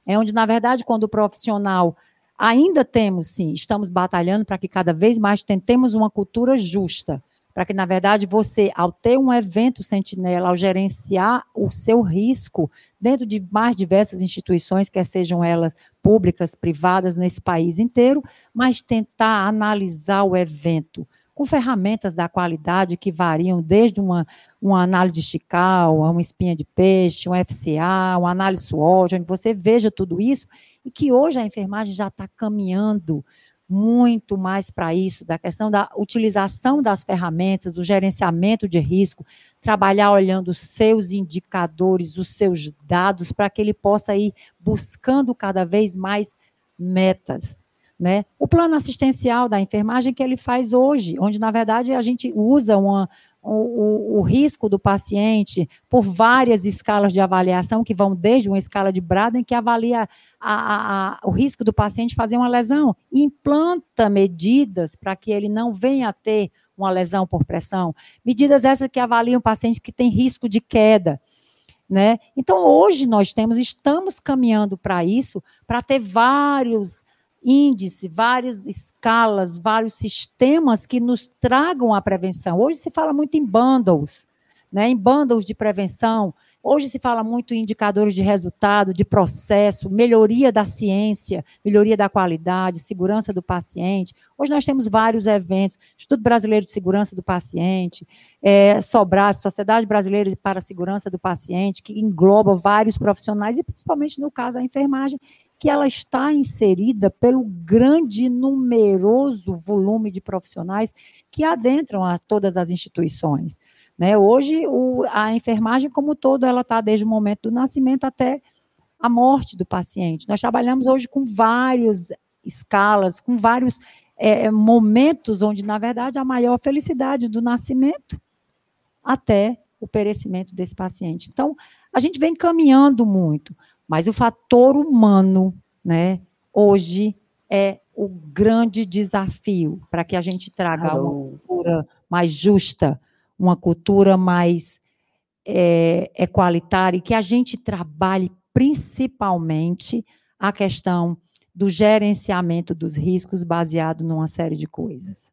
É onde, na verdade, quando o profissional ainda temos, sim, estamos batalhando para que cada vez mais tentemos uma cultura justa, para que, na verdade, você, ao ter um evento sentinela, ao gerenciar o seu risco dentro de mais diversas instituições, quer sejam elas públicas, privadas, nesse país inteiro, mas tentar analisar o evento com ferramentas da qualidade que variam desde uma, uma análise de Chical, uma espinha de peixe, um FCA, uma análise SWOT, onde você veja tudo isso, e que hoje a enfermagem já está caminhando muito mais para isso, da questão da utilização das ferramentas, do gerenciamento de risco, trabalhar olhando os seus indicadores, os seus dados, para que ele possa ir buscando cada vez mais metas. Né? O plano assistencial da enfermagem que ele faz hoje, onde, na verdade, a gente usa uma, o, o, risco do paciente por várias escalas de avaliação, que vão desde uma escala de Braden, que avalia a, a, o risco do paciente fazer uma lesão, implanta medidas para que ele não venha a ter uma lesão por pressão. Medidas essas que avaliam pacientes que têm risco de queda. Né? Então, hoje nós temos, estamos caminhando para isso, para ter vários índice, várias escalas, vários sistemas que nos tragam a prevenção. Hoje se fala muito em bundles, né, em bundles de prevenção. Hoje se fala muito em indicadores de resultado, de processo, melhoria da ciência, melhoria da qualidade, segurança do paciente. Hoje nós temos vários eventos, Instituto Brasileiro de Segurança do Paciente, é, Sobras, Sociedade Brasileira para a Segurança do Paciente, que engloba vários profissionais e principalmente no caso a enfermagem, que ela está inserida pelo grande numeroso volume de profissionais que adentram a todas as instituições. Né? Hoje, o, a enfermagem como todo, ela está desde o momento do nascimento até a morte do paciente. Nós trabalhamos hoje com várias escalas, com vários é, momentos onde, na verdade, a maior felicidade do nascimento até o perecimento desse paciente. Então, a gente vem caminhando muito. Mas o fator humano, né, hoje é o grande desafio para que a gente traga Hello. uma cultura mais justa, uma cultura mais é, equalitária e que a gente trabalhe principalmente a questão do gerenciamento dos riscos baseado numa série de coisas.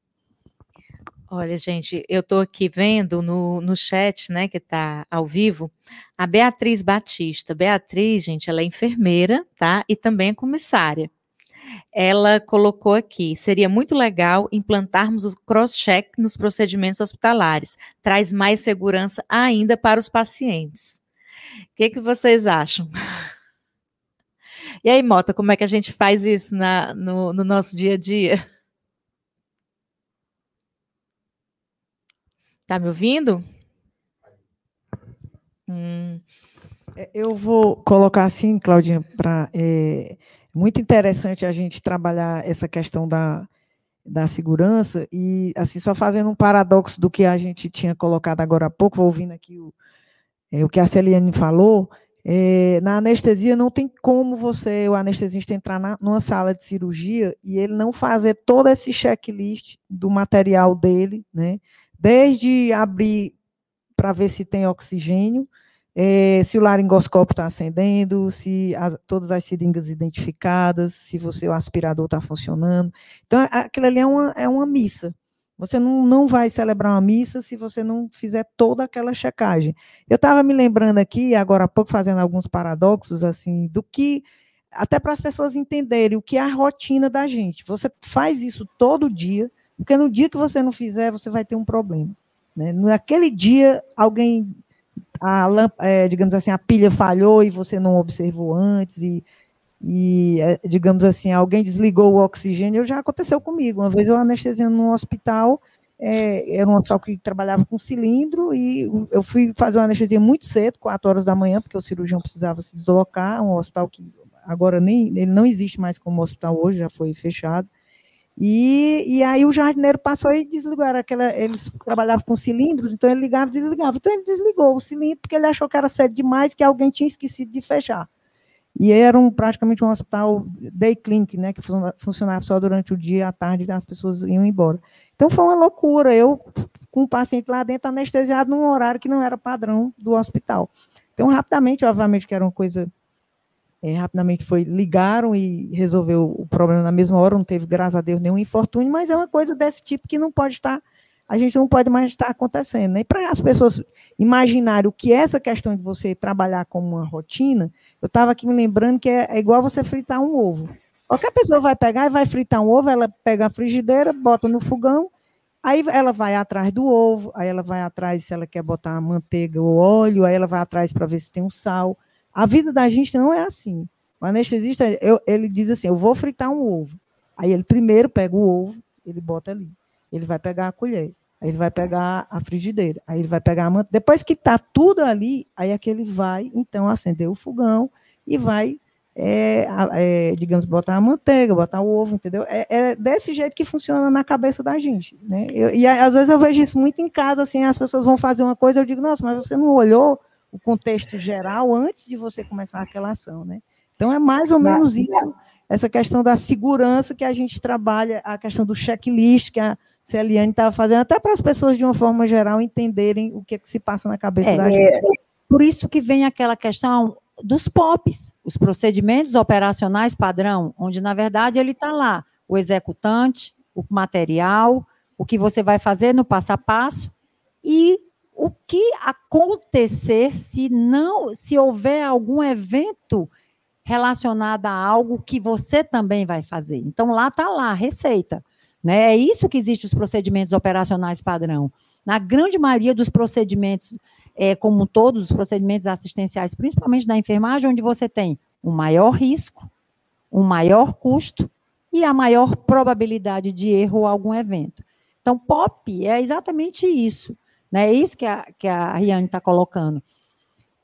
Olha, gente, eu estou aqui vendo no, no chat, né, que está ao vivo, a Beatriz Batista. Beatriz, gente, ela é enfermeira, tá? E também é comissária. Ela colocou aqui: seria muito legal implantarmos o cross-check nos procedimentos hospitalares. Traz mais segurança ainda para os pacientes. O que, que vocês acham? [LAUGHS] E aí, Mota, como é que a gente faz isso na, no, no nosso dia a dia? Tá me ouvindo? Hum. É, eu vou colocar assim, Claudinha, para é muito interessante a gente trabalhar essa questão da, da segurança e assim só fazendo um paradoxo do que a gente tinha colocado agora há pouco, ouvindo aqui o, é, o que a Celiane falou, é, na anestesia não tem como você, o anestesista, entrar na, numa sala de cirurgia e ele não fazer todo esse checklist do material dele, né? desde abrir para ver se tem oxigênio, é, se o laringoscópio está acendendo, se a, todas as seringas identificadas, se você o aspirador está funcionando. Então, aquilo ali é uma, é uma missa. Você não, não vai celebrar uma missa se você não fizer toda aquela checagem. Eu estava me lembrando aqui, agora há pouco, fazendo alguns paradoxos, assim, do que, até para as pessoas entenderem o que é a rotina da gente. Você faz isso todo dia, porque no dia que você não fizer, você vai ter um problema. Né? Naquele dia, alguém a, é, digamos assim, a pilha falhou e você não observou antes e, e é, digamos assim, alguém desligou o oxigênio, já aconteceu comigo. Uma vez eu anestesiando num hospital, é, era um hospital que trabalhava com cilindro e eu fui fazer uma anestesia muito cedo, 4 horas da manhã, porque o cirurgião precisava se deslocar, um hospital que agora nem ele não existe mais como hospital hoje, já foi fechado. E, e aí o jardineiro passou e desligou, aquela, eles trabalhavam com cilindros, então ele ligava e desligava. Então ele desligou o cilindro porque ele achou que era cedo demais, que alguém tinha esquecido de fechar. E era um, praticamente um hospital day clinic, né, que funcionava só durante o dia à tarde as pessoas iam embora. Então foi uma loucura, eu com o paciente lá dentro anestesiado num horário que não era padrão do hospital. Então rapidamente, obviamente que era uma coisa é, rapidamente foi, ligaram e resolveu o problema na mesma hora, não teve, graças a Deus, nenhum infortúnio, mas é uma coisa desse tipo que não pode estar, a gente não pode mais estar acontecendo. Né? E para as pessoas imaginarem o que é essa questão de você trabalhar como uma rotina, eu estava aqui me lembrando que é, é igual você fritar um ovo. Qualquer pessoa vai pegar e vai fritar um ovo, ela pega a frigideira, bota no fogão, Aí ela vai atrás do ovo, aí ela vai atrás se ela quer botar manteiga ou óleo, aí ela vai atrás para ver se tem um sal. A vida da gente não é assim. O anestesista, eu, ele diz assim: eu vou fritar um ovo. Aí ele primeiro pega o ovo, ele bota ali. Ele vai pegar a colher, aí ele vai pegar a frigideira, aí ele vai pegar a manteiga. Depois que está tudo ali, aí é que ele vai, então, acender o fogão e vai, é, é, digamos, botar a manteiga, botar o ovo, entendeu? É, é, desse jeito que funciona na cabeça da gente. Né? Eu, e às vezes eu vejo isso muito em casa, assim, as pessoas vão fazer uma coisa, eu digo, nossa, mas você não olhou o contexto geral antes de você começar aquela ação, né? Então é mais ou menos isso, essa questão da segurança que a gente trabalha, a questão do checklist que a Celiane estava fazendo, até para as pessoas de uma forma geral entenderem o que, é que se passa na cabeça é, da gente. Por isso que vem aquela questão dos POPs, os procedimentos operacionais padrão, onde na verdade ele está lá, o executante, o material, o que você vai fazer no passo a passo e o que acontecer se não, se houver algum evento relacionado a algo que você também vai fazer. Então lá está lá a receita, né? É isso que existe os procedimentos operacionais padrão. Na grande maioria dos procedimentos, é, como todos os procedimentos assistenciais, principalmente da enfermagem, onde você tem um maior risco, um maior custo e a maior probabilidade de erro ou algum evento. Então, POP é exatamente isso. Né? É isso que a, que a Riane está colocando.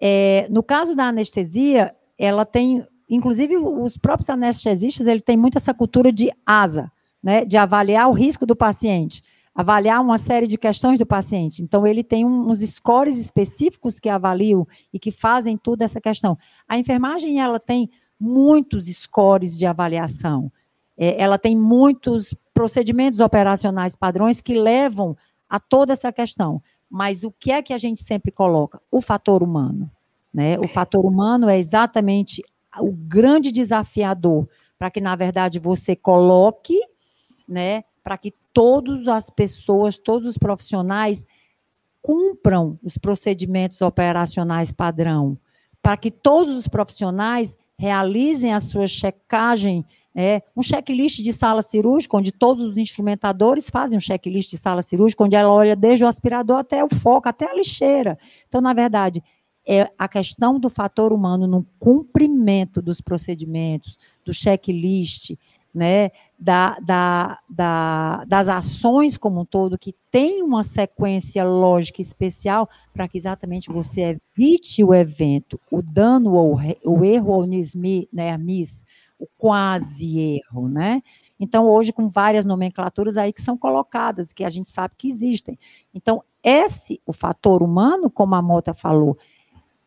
É, no caso da anestesia, ela tem, inclusive os próprios anestesistas, ele tem muito essa cultura de asa, né? de avaliar o risco do paciente, avaliar uma série de questões do paciente. Então, ele tem uns scores específicos que avaliam e que fazem toda essa questão. A enfermagem, ela tem muitos scores de avaliação. É, ela tem muitos procedimentos operacionais padrões que levam a toda essa questão. Mas o que é que a gente sempre coloca? O fator humano. Né? O fator humano é exatamente o grande desafiador para que, na verdade, você coloque, né, para que todas as pessoas, todos os profissionais cumpram os procedimentos operacionais padrão, para que todos os profissionais realizem a sua checagem é, um checklist de sala cirúrgica, onde todos os instrumentadores fazem um checklist de sala cirúrgica, onde ela olha desde o aspirador até o foco, até a lixeira. Então, na verdade, é a questão do fator humano no cumprimento dos procedimentos, do checklist, né, da, da, da, das ações como um todo, que tem uma sequência lógica especial para que exatamente você evite o evento, o dano ou o erro ou né, a miss, o quase erro, né? Então, hoje, com várias nomenclaturas aí que são colocadas, que a gente sabe que existem. Então, esse, o fator humano, como a Mota falou,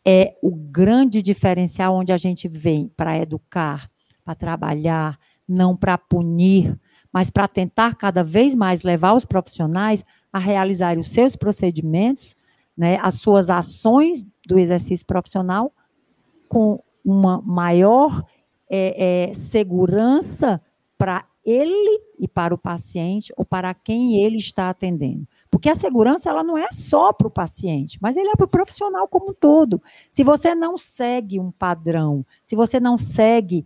é o grande diferencial onde a gente vem para educar, para trabalhar, não para punir, mas para tentar cada vez mais levar os profissionais a realizar os seus procedimentos, né, as suas ações do exercício profissional com uma maior é, é, segurança para ele e para o paciente ou para quem ele está atendendo. Porque a segurança ela não é só para o paciente, mas ele é para o profissional como um todo. Se você não segue um padrão, se você não segue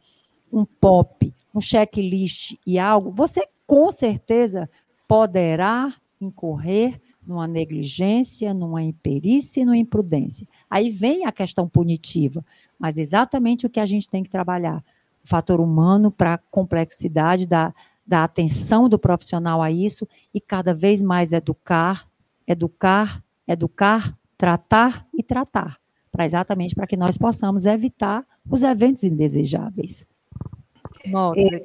um POP, um checklist e algo, você com certeza poderá incorrer numa negligência, numa imperícia e numa imprudência. Aí vem a questão punitiva, mas exatamente o que a gente tem que trabalhar. O fator humano para a complexidade da, da atenção do profissional a isso e cada vez mais educar, educar, educar, tratar e tratar, para exatamente para que nós possamos evitar os eventos indesejáveis. Bom, é,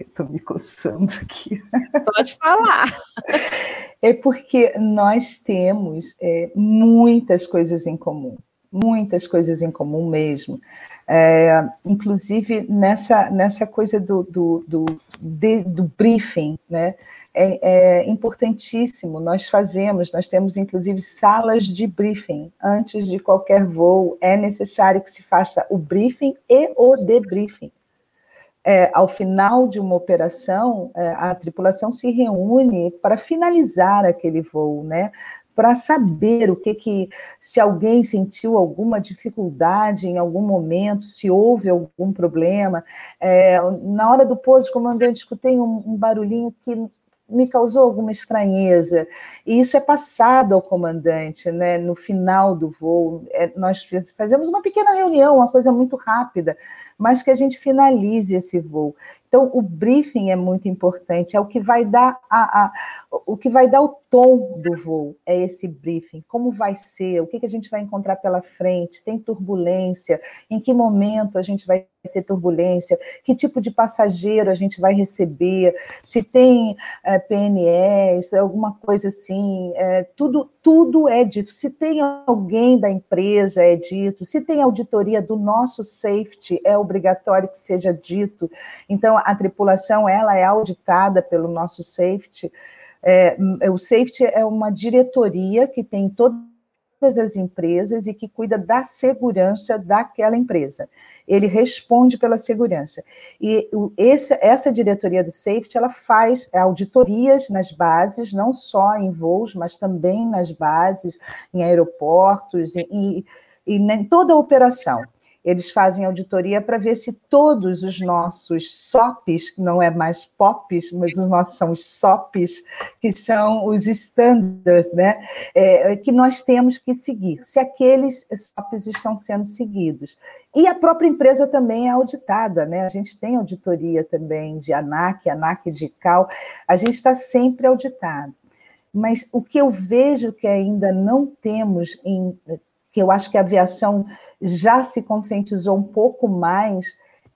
Estou [LAUGHS] me coçando aqui. [LAUGHS] Pode falar. É porque nós temos é, muitas coisas em comum muitas coisas em comum mesmo. É, inclusive nessa, nessa coisa do, do, do, de, do briefing, né? É, é, importantíssimo. Nós fazemos, nós temos inclusive salas de briefing. Antes de qualquer voo, é necessário que se faça o briefing e o debriefing. É, ao final de uma operação, é, a tripulação se reúne para finalizar aquele voo, né? Para saber o que que se alguém sentiu alguma dificuldade em algum momento, se houve algum problema. É, na hora do pouso, comandante, escutei um, um barulhinho que me causou alguma estranheza. E isso é passado ao comandante, né? No final do voo, é, nós fazemos uma pequena reunião, uma coisa muito rápida, mas que a gente finalize esse voo. Então, o briefing é muito importante, é o que vai dar a, a, o que vai dar o tom do voo, é esse briefing. Como vai ser, o que, que a gente vai encontrar pela frente, tem turbulência, em que momento a gente vai ter turbulência, que tipo de passageiro a gente vai receber, se tem é, PNS, alguma coisa assim, é, tudo, tudo é dito. Se tem alguém da empresa, é dito, se tem auditoria do nosso safety, é obrigatório que seja dito. Então, a tripulação ela é auditada pelo nosso safety. É, o safety é uma diretoria que tem todas as empresas e que cuida da segurança daquela empresa. Ele responde pela segurança. E esse, essa diretoria do safety ela faz auditorias nas bases, não só em voos, mas também nas bases, em aeroportos e, e, e em toda a operação eles fazem auditoria para ver se todos os nossos SOPs, não é mais POPs, mas os nossos são os SOPs, que são os standards, né, é, que nós temos que seguir, se aqueles SOPs estão sendo seguidos. E a própria empresa também é auditada, né? A gente tem auditoria também de ANAC, ANAC de CAL, a gente está sempre auditado. Mas o que eu vejo que ainda não temos em que eu acho que a aviação já se conscientizou um pouco mais,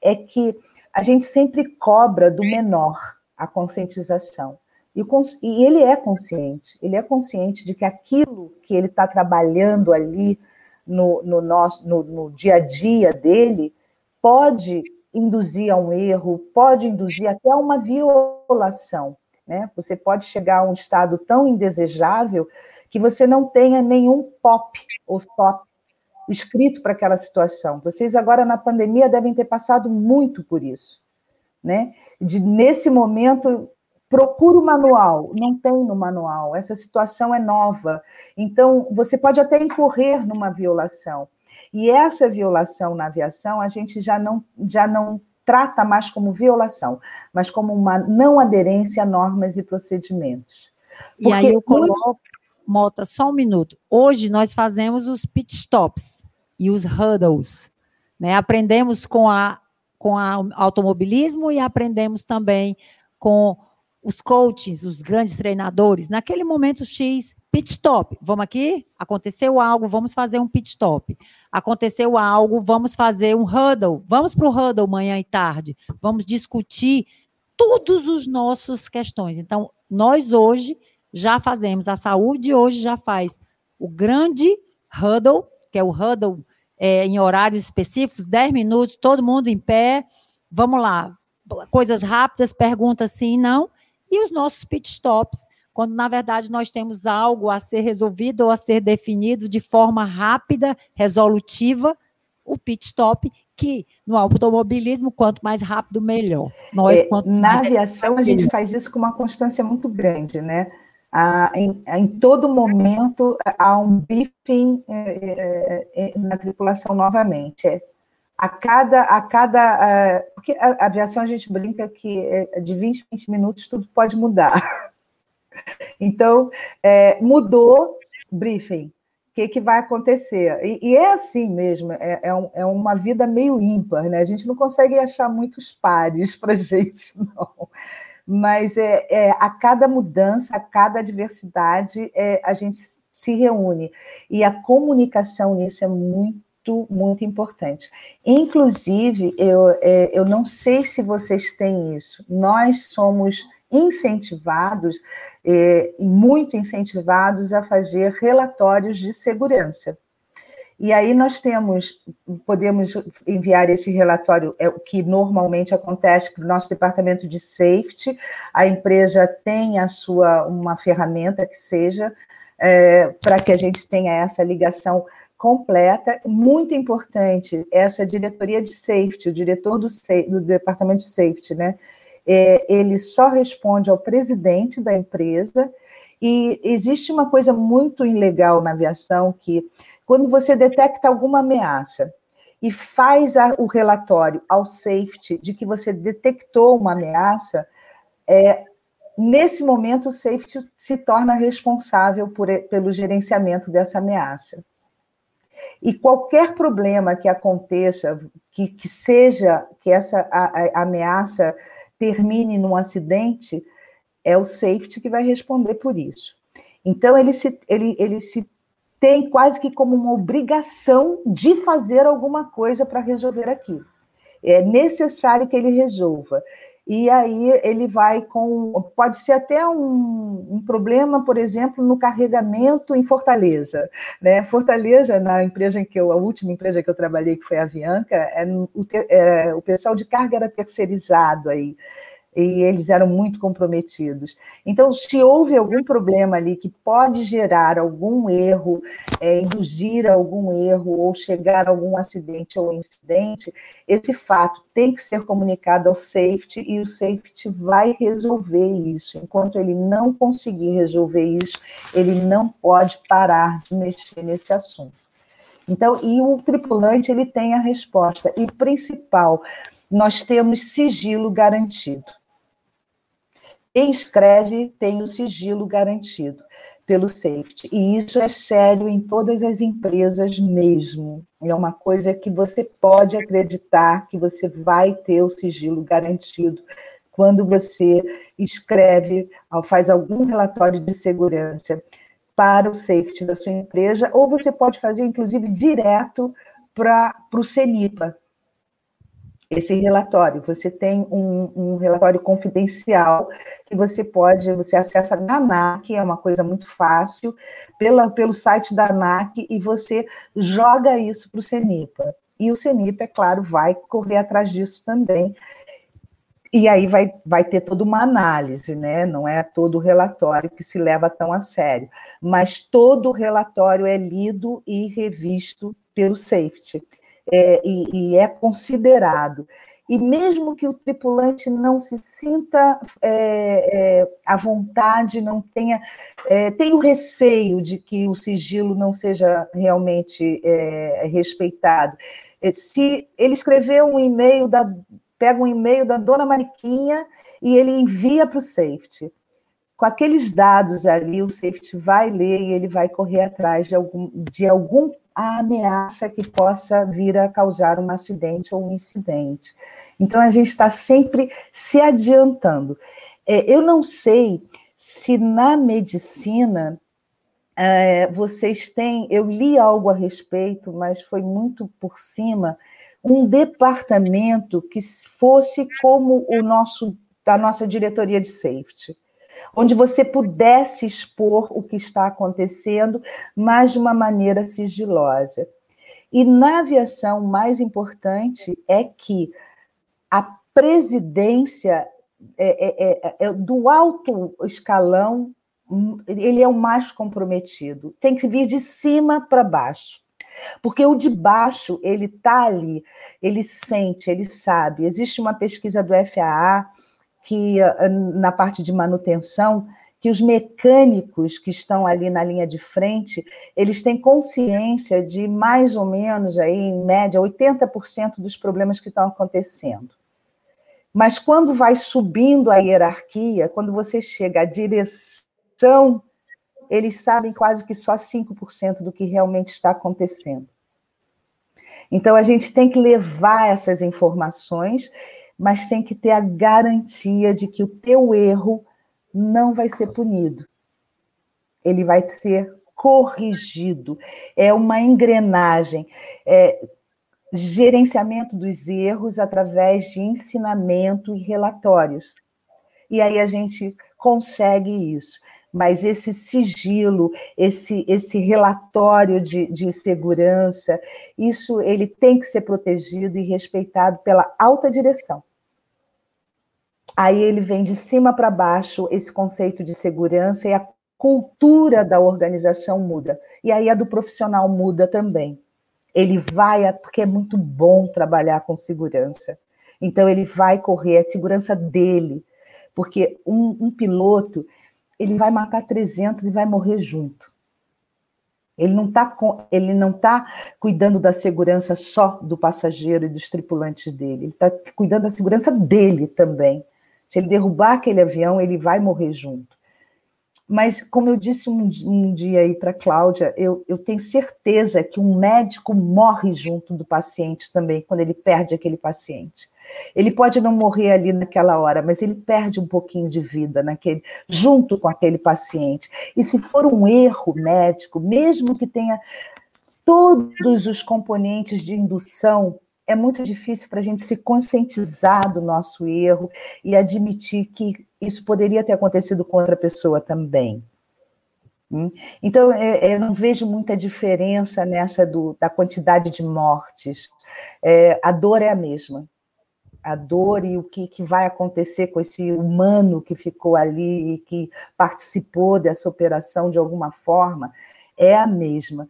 é que a gente sempre cobra do menor a conscientização. E, e ele é consciente, ele é consciente de que aquilo que ele está trabalhando ali no, no, nosso, no, no dia a dia dele pode induzir a um erro, pode induzir até a uma violação. Né? Você pode chegar a um estado tão indesejável que você não tenha nenhum POP ou SOP escrito para aquela situação. Vocês agora na pandemia devem ter passado muito por isso, né? De nesse momento procura o manual, não tem no manual. Essa situação é nova. Então, você pode até incorrer numa violação. E essa violação na aviação, a gente já não já não trata mais como violação, mas como uma não aderência a normas e procedimentos. Porque e aí eu coloco, Mota, só um minuto. Hoje nós fazemos os pit stops e os huddles. Né? Aprendemos com a com a automobilismo e aprendemos também com os coaches, os grandes treinadores. Naquele momento X, pit stop. Vamos aqui? Aconteceu algo, vamos fazer um pit stop. Aconteceu algo, vamos fazer um huddle. Vamos para o huddle manhã e tarde. Vamos discutir todos os nossos questões. Então, nós hoje já fazemos. A saúde hoje já faz o grande huddle, que é o huddle é, em horários específicos, 10 minutos, todo mundo em pé. Vamos lá. Coisas rápidas, perguntas sim e não. E os nossos pit stops, quando na verdade nós temos algo a ser resolvido ou a ser definido de forma rápida, resolutiva, o pit stop, que no automobilismo, quanto mais rápido, melhor. Nós, é, na aviação, a gente faz isso com uma constância muito grande, né? Ah, em, em, todo momento há um briefing é, é, na tripulação novamente. É, a cada, a cada porque a, aviação a gente brinca que de 20, 20 minutos tudo pode mudar. [LAUGHS] Então, mudou, briefing. O que, que vai acontecer? E, e é assim mesmo, é, é, um, é, uma vida meio ímpar, né? A gente não consegue achar muitos pares [LAUGHS] para gente, não. Mas é, é, a cada mudança, a cada adversidade, é, a gente se reúne. E a comunicação nisso é muito, muito importante. Inclusive, eu, é, eu não sei se vocês têm isso, nós somos incentivados, é, muito incentivados a fazer relatórios de segurança. E aí nós temos, podemos enviar esse relatório, é o que normalmente acontece para o nosso departamento de safety. A empresa tem a sua uma ferramenta que seja é, para que a gente tenha essa ligação completa. Muito importante, essa diretoria de safety, o diretor do, do departamento de safety, né? É, ele só responde ao presidente da empresa. E existe uma coisa muito ilegal na aviação que quando você detecta alguma ameaça e faz a, o relatório ao safety de que você detectou uma ameaça, é, nesse momento, o safety se torna responsável por, pelo gerenciamento dessa ameaça. E qualquer problema que aconteça, que, que seja que essa a, a ameaça termine num acidente, é o safety que vai responder por isso. Então, ele se, ele, ele se tem quase que como uma obrigação de fazer alguma coisa para resolver aquilo. É necessário que ele resolva e aí ele vai com. Pode ser até um, um, problema, por exemplo, no carregamento em Fortaleza. Né? Fortaleza, na empresa em que eu, a última empresa que eu trabalhei, que foi a Avianca, é, é, o pessoal de carga era terceirizado aí e eles eram muito comprometidos. Então, se houve algum problema ali que pode gerar algum erro, é, induzir algum erro ou chegar a algum acidente ou incidente, esse fato tem que ser comunicado ao safety e o safety vai resolver isso. Enquanto ele não conseguir resolver isso, ele não pode parar de mexer nesse assunto. Então, e o tripulante ele tem a resposta. E principal, nós temos sigilo garantido. Quem escreve tem o sigilo garantido pelo safety. E isso é sério em todas as empresas mesmo. É uma coisa que você pode acreditar que você vai ter o sigilo garantido quando você escreve, faz algum relatório de segurança para o safety da sua empresa, ou você pode fazer, inclusive, direto para o CENIPA, esse relatório. Você tem um, um, relatório confidencial que você pode, você acessa na ANAC, é uma coisa muito fácil, pela, pelo site da ANAC, e você joga isso para o CENIPA. E o CENIPA, é claro, vai correr atrás disso também. E aí vai, vai ter toda uma análise, né? Não é todo relatório que se leva tão a sério, mas todo relatório é lido e revisto pelo safety é, e, e, é considerado. E mesmo que o tripulante não se sinta é, é, à vontade, não tenha, é, tenha o receio de que o sigilo não seja realmente é, respeitado. É, se ele escreveu um e-mail, da, pega um e-mail da dona Mariquinha e ele envia para o safety com aqueles dados ali, o safety vai ler e ele vai correr atrás de algum, de algum a ameaça que possa vir a causar um acidente ou um incidente. Então, a gente está sempre se adiantando. É, eu não sei se na medicina é, vocês têm, eu li algo a respeito, mas foi muito por cima, um departamento que fosse como o nosso, da nossa diretoria de safety onde você pudesse expor o que está acontecendo, mas de uma maneira sigilosa. E na aviação, o mais importante é que a presidência é, é, é, é do alto escalão, ele é o mais comprometido. Tem que vir de cima para baixo. Porque o de baixo, ele está ali, ele sente, ele sabe. Existe uma pesquisa do FAA que eh, na parte de manutenção, que os mecânicos que estão ali na linha de frente, eles têm consciência de mais ou menos aí em média 80% dos problemas que estão acontecendo. Mas quando vai subindo a hierarquia, quando você chega à direção, eles sabem quase que só 5% do que realmente está acontecendo. Então, a gente tem que levar essas informações, mas tem que ter a garantia de que o teu erro não vai ser punido. Ele vai ser corrigido. É uma engrenagem. É, gerenciamento dos erros através de ensinamento e relatórios. E aí a gente consegue isso. Mas esse sigilo, esse, esse relatório de, de segurança, isso ele tem que ser protegido e respeitado pela alta direção. Aí ele vem de cima para baixo esse conceito de segurança e a cultura da organização muda. E aí a do profissional muda também. Ele vai, porque é muito bom trabalhar com segurança. Então ele vai correr, é a segurança dele. Porque um, um piloto, ele vai matar 300 e vai morrer junto. Ele não está ele não tá cuidando da segurança só do passageiro e dos tripulantes dele. Ele está cuidando da segurança dele também. Se ele derrubar aquele avião, ele vai morrer junto. Mas, como eu disse um, um dia aí para a Cláudia, eu, eu tenho certeza que um médico morre junto do paciente também, quando ele perde aquele paciente. Ele pode não morrer ali naquela hora, mas ele perde um pouquinho de vida naquele, junto com aquele paciente. E se for um erro médico, mesmo que tenha todos os componentes de indução é muito difícil para a gente se conscientizar do nosso erro e admitir que isso poderia ter acontecido com outra pessoa também. Hum? Então, é, é, eu não vejo muita diferença nessa do, da quantidade de mortes. É, a dor é a mesma. A dor e o que, que vai acontecer com esse humano que ficou ali e que participou dessa operação de alguma forma é a mesma.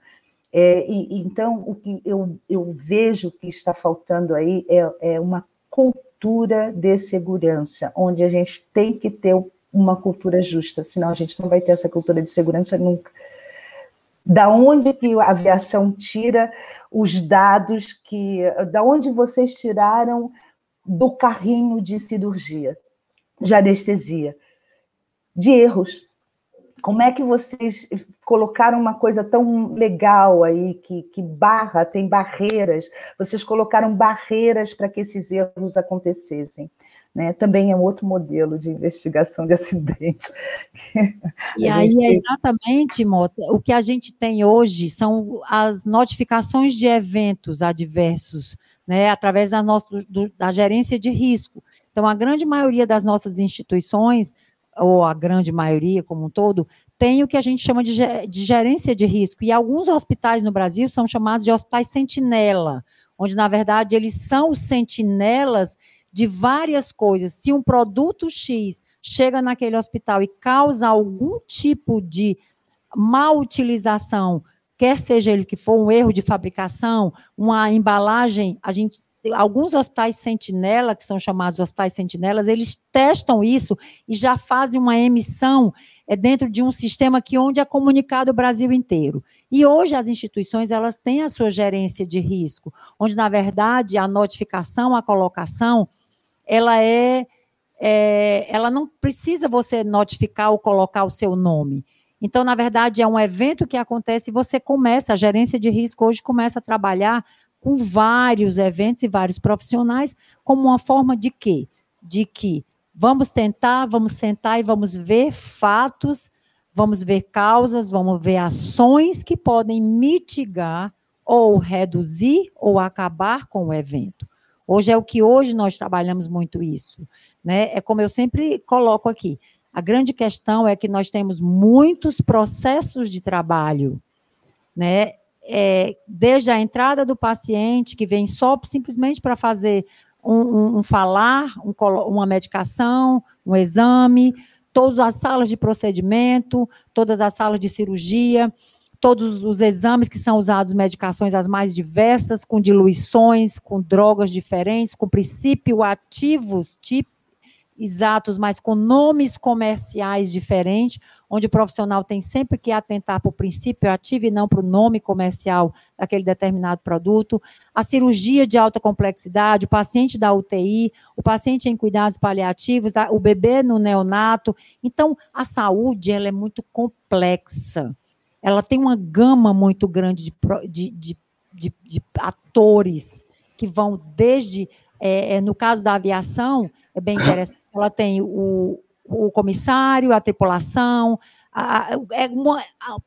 É, e, então, o que eu, eu vejo que está faltando aí é, é uma cultura de segurança, onde a gente tem que ter uma cultura justa, senão a gente não vai ter essa cultura de segurança nunca. Da onde que a aviação tira os dados que. Da onde vocês tiraram do carrinho de cirurgia, de anestesia? De erros. Como é que vocês colocaram uma coisa tão legal aí, que, que barra, tem barreiras, vocês colocaram barreiras para que esses erros acontecessem. Né? Também é um outro modelo de investigação de [LAUGHS] acidentes. E aí é exatamente, Mota, o que a gente tem hoje são as notificações de eventos adversos, né, através da, nossa, do, da gerência de risco. Então, a grande maioria das nossas instituições ou a grande maioria como um todo, tem o que a gente chama de, de gerência de risco. E alguns hospitais no Brasil são chamados de hospitais sentinela, onde, na verdade, eles são sentinelas de várias coisas. Se um produto X chega naquele hospital e causa algum tipo de mal utilização, quer seja ele que for um erro de fabricação, uma embalagem, a gente alguns hospitais sentinela, que são chamados hospitais sentinelas, eles testam isso e já fazem uma emissão é dentro de um sistema que onde é comunicado o Brasil inteiro. E hoje as instituições elas têm a sua gerência de risco, onde na verdade a notificação, a colocação, ela é, é ela não precisa você notificar ou colocar o seu nome. Então, na verdade, é um evento que acontece e você começa, a gerência de risco hoje começa a trabalhar com vários eventos e vários profissionais, como uma forma de quê? De que vamos tentar, vamos sentar e vamos ver fatos, vamos ver causas, vamos ver ações que podem mitigar ou reduzir ou acabar com o evento. Hoje é o que hoje nós trabalhamos muito isso, né? É como eu sempre coloco aqui. A grande questão é que nós temos muitos processos de trabalho, né? é, desde a entrada do paciente, que vem só simplesmente para fazer um, um, falar, um, uma medicação, um exame, todas as salas de procedimento, todas as salas de cirurgia, todos os exames que são usados, medicações as mais diversas, com diluições, com drogas diferentes, com princípios ativos tipo, exatos, mas com nomes comerciais diferentes, onde o profissional tem sempre que atentar para o princípio ativo e não para o nome comercial daquele determinado produto, a cirurgia de alta complexidade, o paciente da UTI, o paciente em cuidados paliativos, o bebê no neonato. Então, a saúde ela é muito complexa. Ela tem uma gama muito grande de, de, de, de, de atores que vão desde, é, é no caso da aviação, é bem [COUGHS] interessante, ela tem o, o comissário, a tripulação, é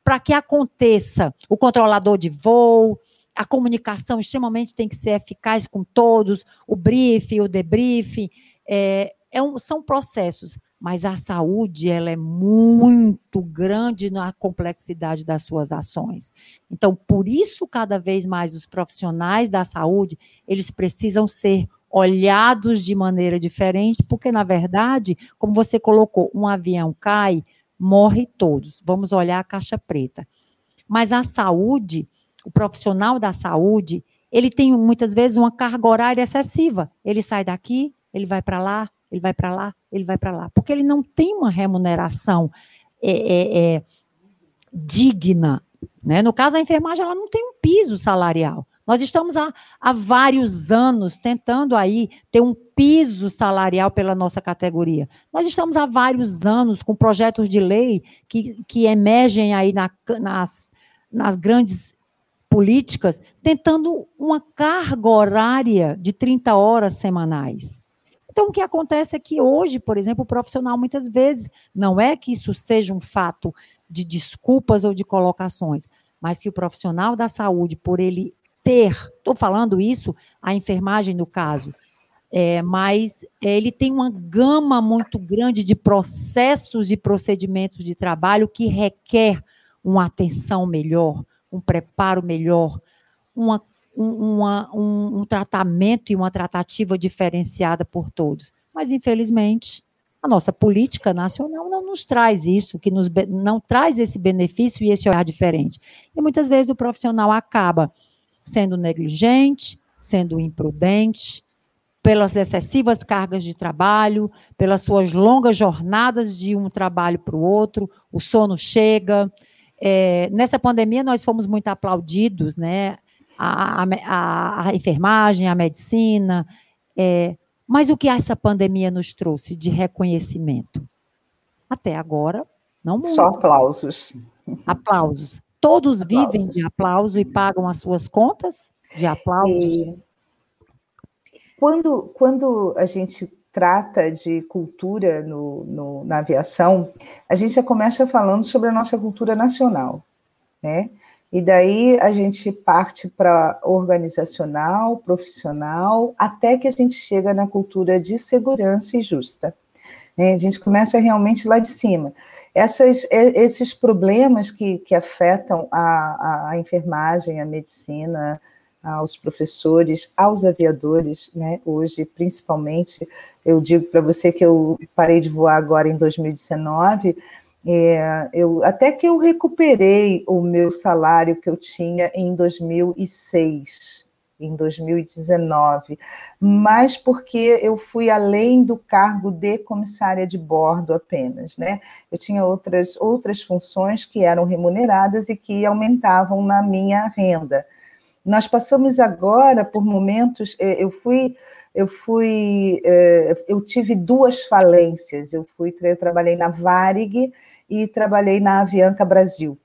para que aconteça o controlador de voo, a comunicação extremamente tem que ser eficaz com todos, o briefing, o debriefing, é, é um, são processos, mas a saúde ela é muito grande na complexidade das suas ações. Então, por isso, cada vez mais os profissionais da saúde, eles precisam ser olhados de maneira diferente, porque, na verdade, como você colocou, um avião cai, morre todos. Vamos olhar a caixa preta. Mas a saúde, o profissional da saúde, ele tem muitas vezes uma carga horária excessiva. Ele sai daqui, ele vai para lá, ele vai para lá, ele vai para lá, porque ele não tem uma remuneração é, é, é, digna. Né? No caso, a enfermagem ela não tem um piso salarial. Nós estamos há, há vários anos tentando aí ter um piso salarial pela nossa categoria. Nós estamos há vários anos com projetos de lei que, que emergem aí na, nas, nas grandes políticas, tentando uma carga horária de 30 horas semanais. Então, o que acontece é que hoje, por exemplo, o profissional muitas vezes, não é que isso seja um fato de desculpas ou de colocações, mas que o profissional da saúde, por ele ter, estou falando isso, a enfermagem no caso, é, mas ele tem uma gama muito grande de processos e procedimentos de trabalho que requer uma atenção melhor, um preparo melhor, uma, um, uma, um, um tratamento e uma tratativa diferenciada por todos. Mas, infelizmente, a nossa política nacional não nos traz isso, que nos, não traz esse benefício e esse olhar diferente. E muitas vezes o profissional acaba sendo negligente, sendo imprudente, pelas excessivas cargas de trabalho, pelas suas longas jornadas de um trabalho para o outro, o sono chega. É, nessa pandemia, nós fomos muito aplaudidos, né? A, a, a enfermagem, a medicina. É, mas o que essa pandemia nos trouxe de reconhecimento? Até agora, não muito. Só aplausos. Aplausos. Todos aplausos. vivem de aplauso e pagam as suas contas de aplausos? E quando, quando a gente trata de cultura no, no, na aviação, a gente já começa falando sobre a nossa cultura nacional, né? E daí a gente parte para organizacional, profissional, até que a gente chega na cultura de segurança e justa. Né? A gente começa realmente lá de cima essas, esses problemas que, que afetam a, a, enfermagem, a medicina, aos professores, aos aviadores, né? Hoje, principalmente, eu digo para você que eu parei de voar agora em 2019. É, eu, até que eu recuperei o meu salário que eu tinha em 2006, em 2019, mas porque eu fui além do cargo de comissária de bordo apenas, né? Eu tinha outras, outras funções que eram remuneradas e que aumentavam na minha renda. Nós passamos agora por momentos, eh, eu fui, eu fui, eh, eu tive duas falências, eu fui, eu trabalhei na Varig e trabalhei na Avianca Brasil,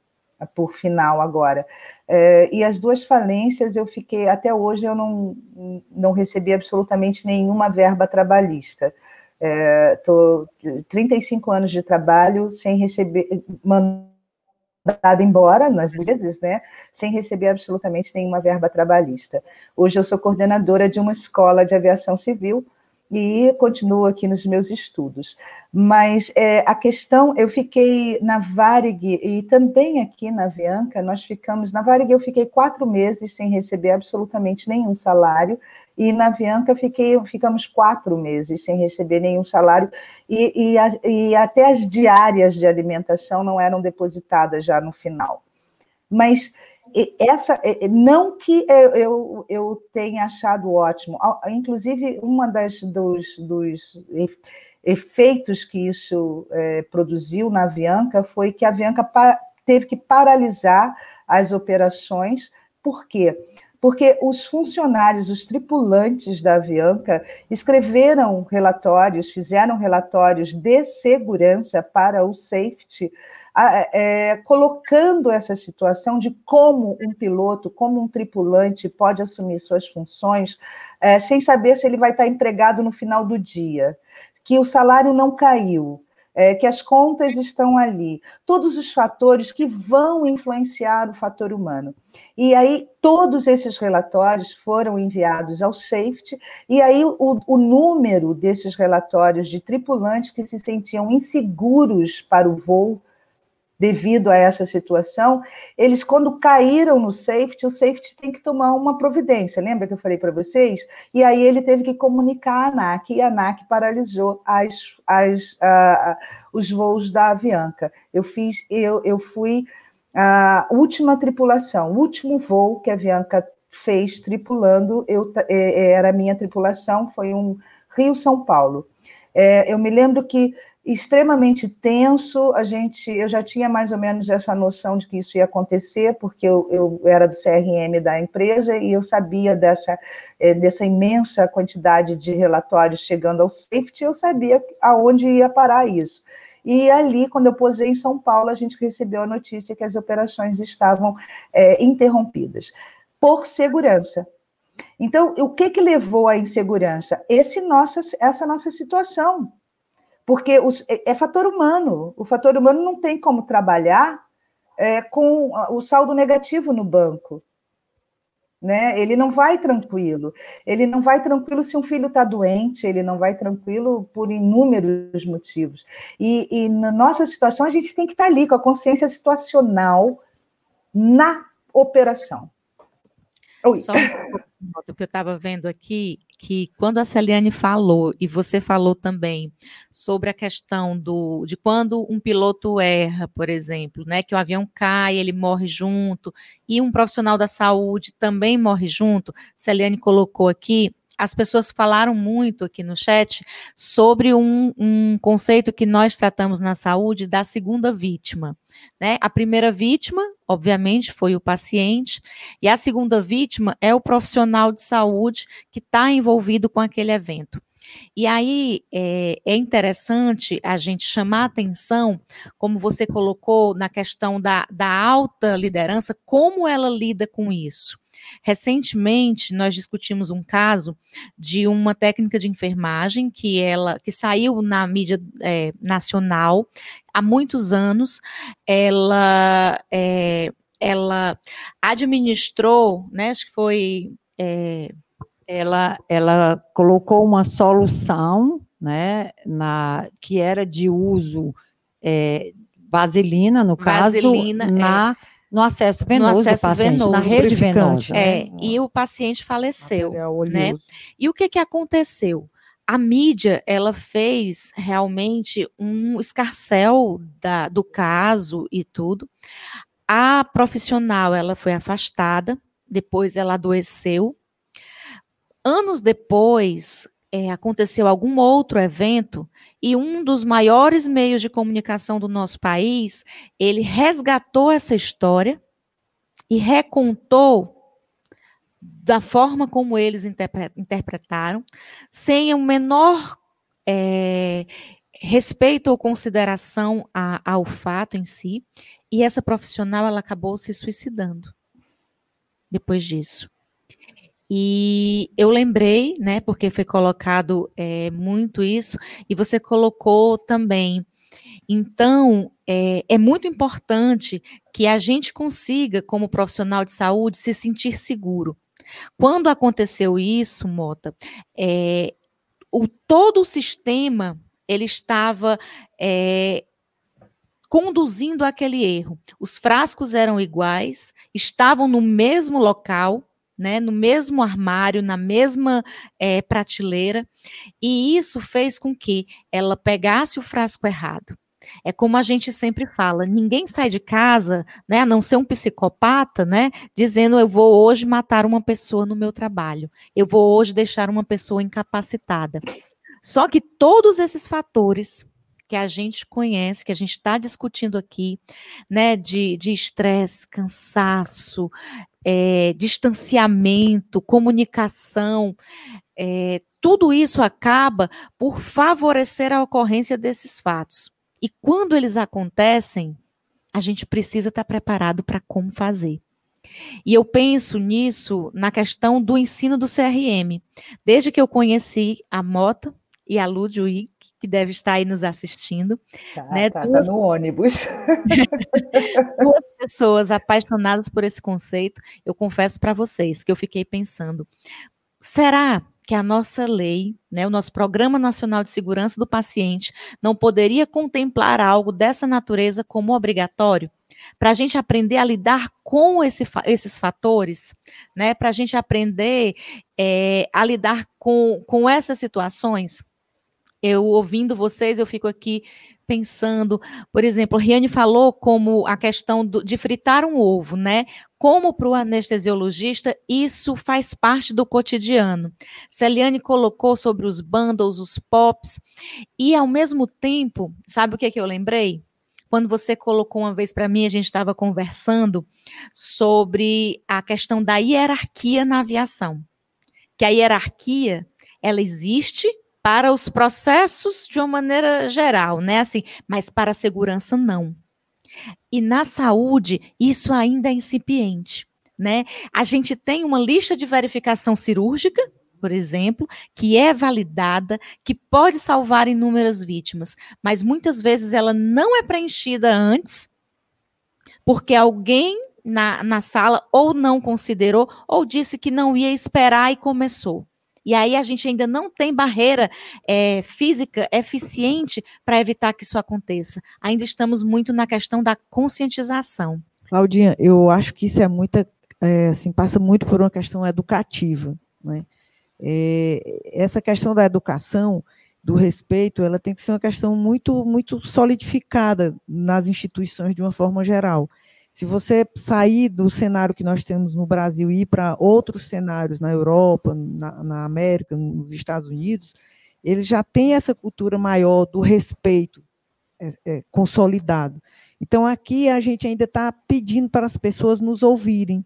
por final agora. É, e as duas falências eu fiquei, até hoje eu não, não recebi absolutamente nenhuma verba trabalhista. Estou é, 35 anos de trabalho sem receber, mandado embora, nas vezes, né, sem receber absolutamente nenhuma verba trabalhista. Hoje eu sou coordenadora de uma escola de aviação civil, e continuo aqui nos meus estudos. Mas é, a questão, eu fiquei na Varig e também aqui na Avianca, nós ficamos, na Varig eu fiquei quatro meses sem receber absolutamente nenhum salário, e na Avianca fiquei, ficamos quatro meses sem receber nenhum salário, e, e, a, e até as diárias de alimentação não eram depositadas já no final. mas essa não que eu, eu tenha achado ótimo, inclusive uma das dos, dos efeitos que isso é, produziu na Avianca foi que a Avianca teve que paralisar as operações, por quê? Porque os funcionários, os tripulantes da Avianca escreveram relatórios, fizeram relatórios de segurança para o safety, é, colocando essa situação de como um piloto, como um tripulante pode assumir suas funções é, sem saber se ele vai estar empregado no final do dia, que o salário não caiu, é, que as contas estão ali, todos os fatores que vão influenciar o fator humano. E aí, todos esses relatórios foram enviados ao safety, e aí o, o número desses relatórios de tripulantes que se sentiam inseguros para o voo devido a essa situação, eles, quando caíram no safety, o safety tem que tomar uma providência. Lembra que eu falei para vocês? E aí ele teve que comunicar à ANAC, e a ANAC paralisou as, as, uh, os voos da Avianca. Eu fiz, eu, eu fui a última tripulação, o último voo que a Avianca fez tripulando, eu, era a minha tripulação, foi um Rio-São Paulo. É, eu me lembro que extremamente tenso. A gente, eu já tinha mais ou menos essa noção de que isso ia acontecer, porque eu, eu era do CRM da empresa e eu sabia dessa, é, dessa imensa quantidade de relatórios chegando ao safety, eu sabia aonde ia parar isso. E ali, quando eu posei em São Paulo, a gente recebeu a notícia que as operações estavam é, interrompidas por segurança. Então, o que, que levou à insegurança? Esse nossa, essa nossa situação porque os, é, é, fator humano. O fator humano não tem como trabalhar é, com o saldo negativo no banco. Né? Ele não vai tranquilo. Ele não vai tranquilo se um filho está doente, ele não vai tranquilo por inúmeros motivos. E, e na nossa situação, a gente tem que estar tá ali com a consciência situacional na operação. Oi. Só o que eu estava vendo aqui, que quando a Celiane falou, e você falou também, sobre a questão do, de quando um piloto erra, por exemplo, né, que o avião cai, ele morre junto, e um profissional da saúde também morre junto, Celiane colocou aqui, as pessoas falaram muito aqui no chat sobre um, um, conceito que nós tratamos na saúde da segunda vítima. Né? A primeira vítima, obviamente, foi o paciente, e a segunda vítima é o profissional de saúde que está envolvido com aquele evento. E aí é, é, interessante a gente chamar atenção, como você colocou na questão da, da alta liderança, como ela lida com isso. Recentemente, nós discutimos um caso de uma técnica de enfermagem que ela que saiu na mídia é, nacional há muitos anos. Ela é, ela administrou, né? Acho que foi é, ela, ela colocou uma solução, né, na, que era de uso é, vaselina, no vaselina, caso, na é no acesso venoso no acesso paciente, venoso, na rede venosa. É, e o paciente faleceu, né? E o que que aconteceu? A mídia, ela fez realmente um escarcel da, do caso e tudo. A profissional, ela foi afastada, depois ela adoeceu. Anos depois, é, aconteceu algum outro evento e um dos maiores meios de comunicação do nosso país, ele resgatou essa história e recontou da forma como eles interpretaram, sem o menor é, respeito ou consideração a, ao fato em si, e essa profissional ela acabou se suicidando depois disso. E eu lembrei, né, porque foi colocado é, muito isso, e você colocou também. Então, é, é, muito importante que a gente consiga, como profissional de saúde, se sentir seguro. Quando aconteceu isso, Mota, é, o, todo o sistema ele estava é, conduzindo aquele erro. Os frascos eram iguais, estavam no mesmo local, né, no mesmo armário, na mesma é, prateleira, e isso fez com que ela pegasse o frasco errado, É como a gente sempre fala, ninguém sai de casa, né, a não ser um psicopata, né, dizendo eu vou hoje matar uma pessoa no meu trabalho, eu vou hoje deixar uma pessoa incapacitada. Só que todos esses fatores que a gente conhece, que a gente está discutindo aqui, né, de estresse, cansaço, é, distanciamento, comunicação, é, tudo isso acaba por favorecer a ocorrência desses fatos. E quando eles acontecem, a gente precisa estar preparado para como fazer. E eu penso nisso na questão do ensino do CRM. Desde que eu conheci a Mota, e a Ludwig, que deve estar aí nos assistindo. Tá, né? tá, tá duas... tá no ônibus. [LAUGHS] duas pessoas apaixonadas por esse conceito. Eu confesso para vocês que eu fiquei pensando: será que a nossa lei, né, o nosso Programa Nacional de Segurança do Paciente, não poderia contemplar algo dessa natureza como obrigatório? Para a gente aprender a lidar com esse, esses fatores, né, para a gente aprender é, a lidar com, com essas situações? Eu ouvindo vocês, eu fico aqui pensando, por exemplo, Riane falou como a questão do, de fritar um ovo, né? Como para o anestesiologista isso faz parte do cotidiano. Celiane colocou sobre os bundles, os pops, e ao mesmo tempo, sabe o que, é que eu lembrei? Quando você colocou uma vez para mim, a gente estava conversando sobre a questão da hierarquia na aviação. Que a hierarquia, ela existe para os processos de uma maneira geral, né? Assim, mas para a segurança não. E na saúde, isso ainda é incipiente, né? A gente tem uma lista de verificação cirúrgica, por exemplo, que é validada, que pode salvar inúmeras vítimas, mas muitas vezes ela não é preenchida antes, porque alguém na, na sala ou não considerou, ou disse que não ia esperar e começou. E aí a gente ainda não tem barreira é, física eficiente para evitar que isso aconteça. Ainda estamos muito na questão da conscientização. Claudinha, eu acho que isso é muita, é, assim, passa muito por uma questão educativa, né? É, essa questão da educação, do respeito, ela tem que ser uma questão muito, muito solidificada nas instituições de uma forma geral. Se você sair do cenário que nós temos no Brasil e ir para outros cenários na Europa, na, na, América, nos Estados Unidos, eles já têm essa cultura maior do respeito é, é, consolidado. Então, aqui a gente ainda está pedindo para as pessoas nos ouvirem.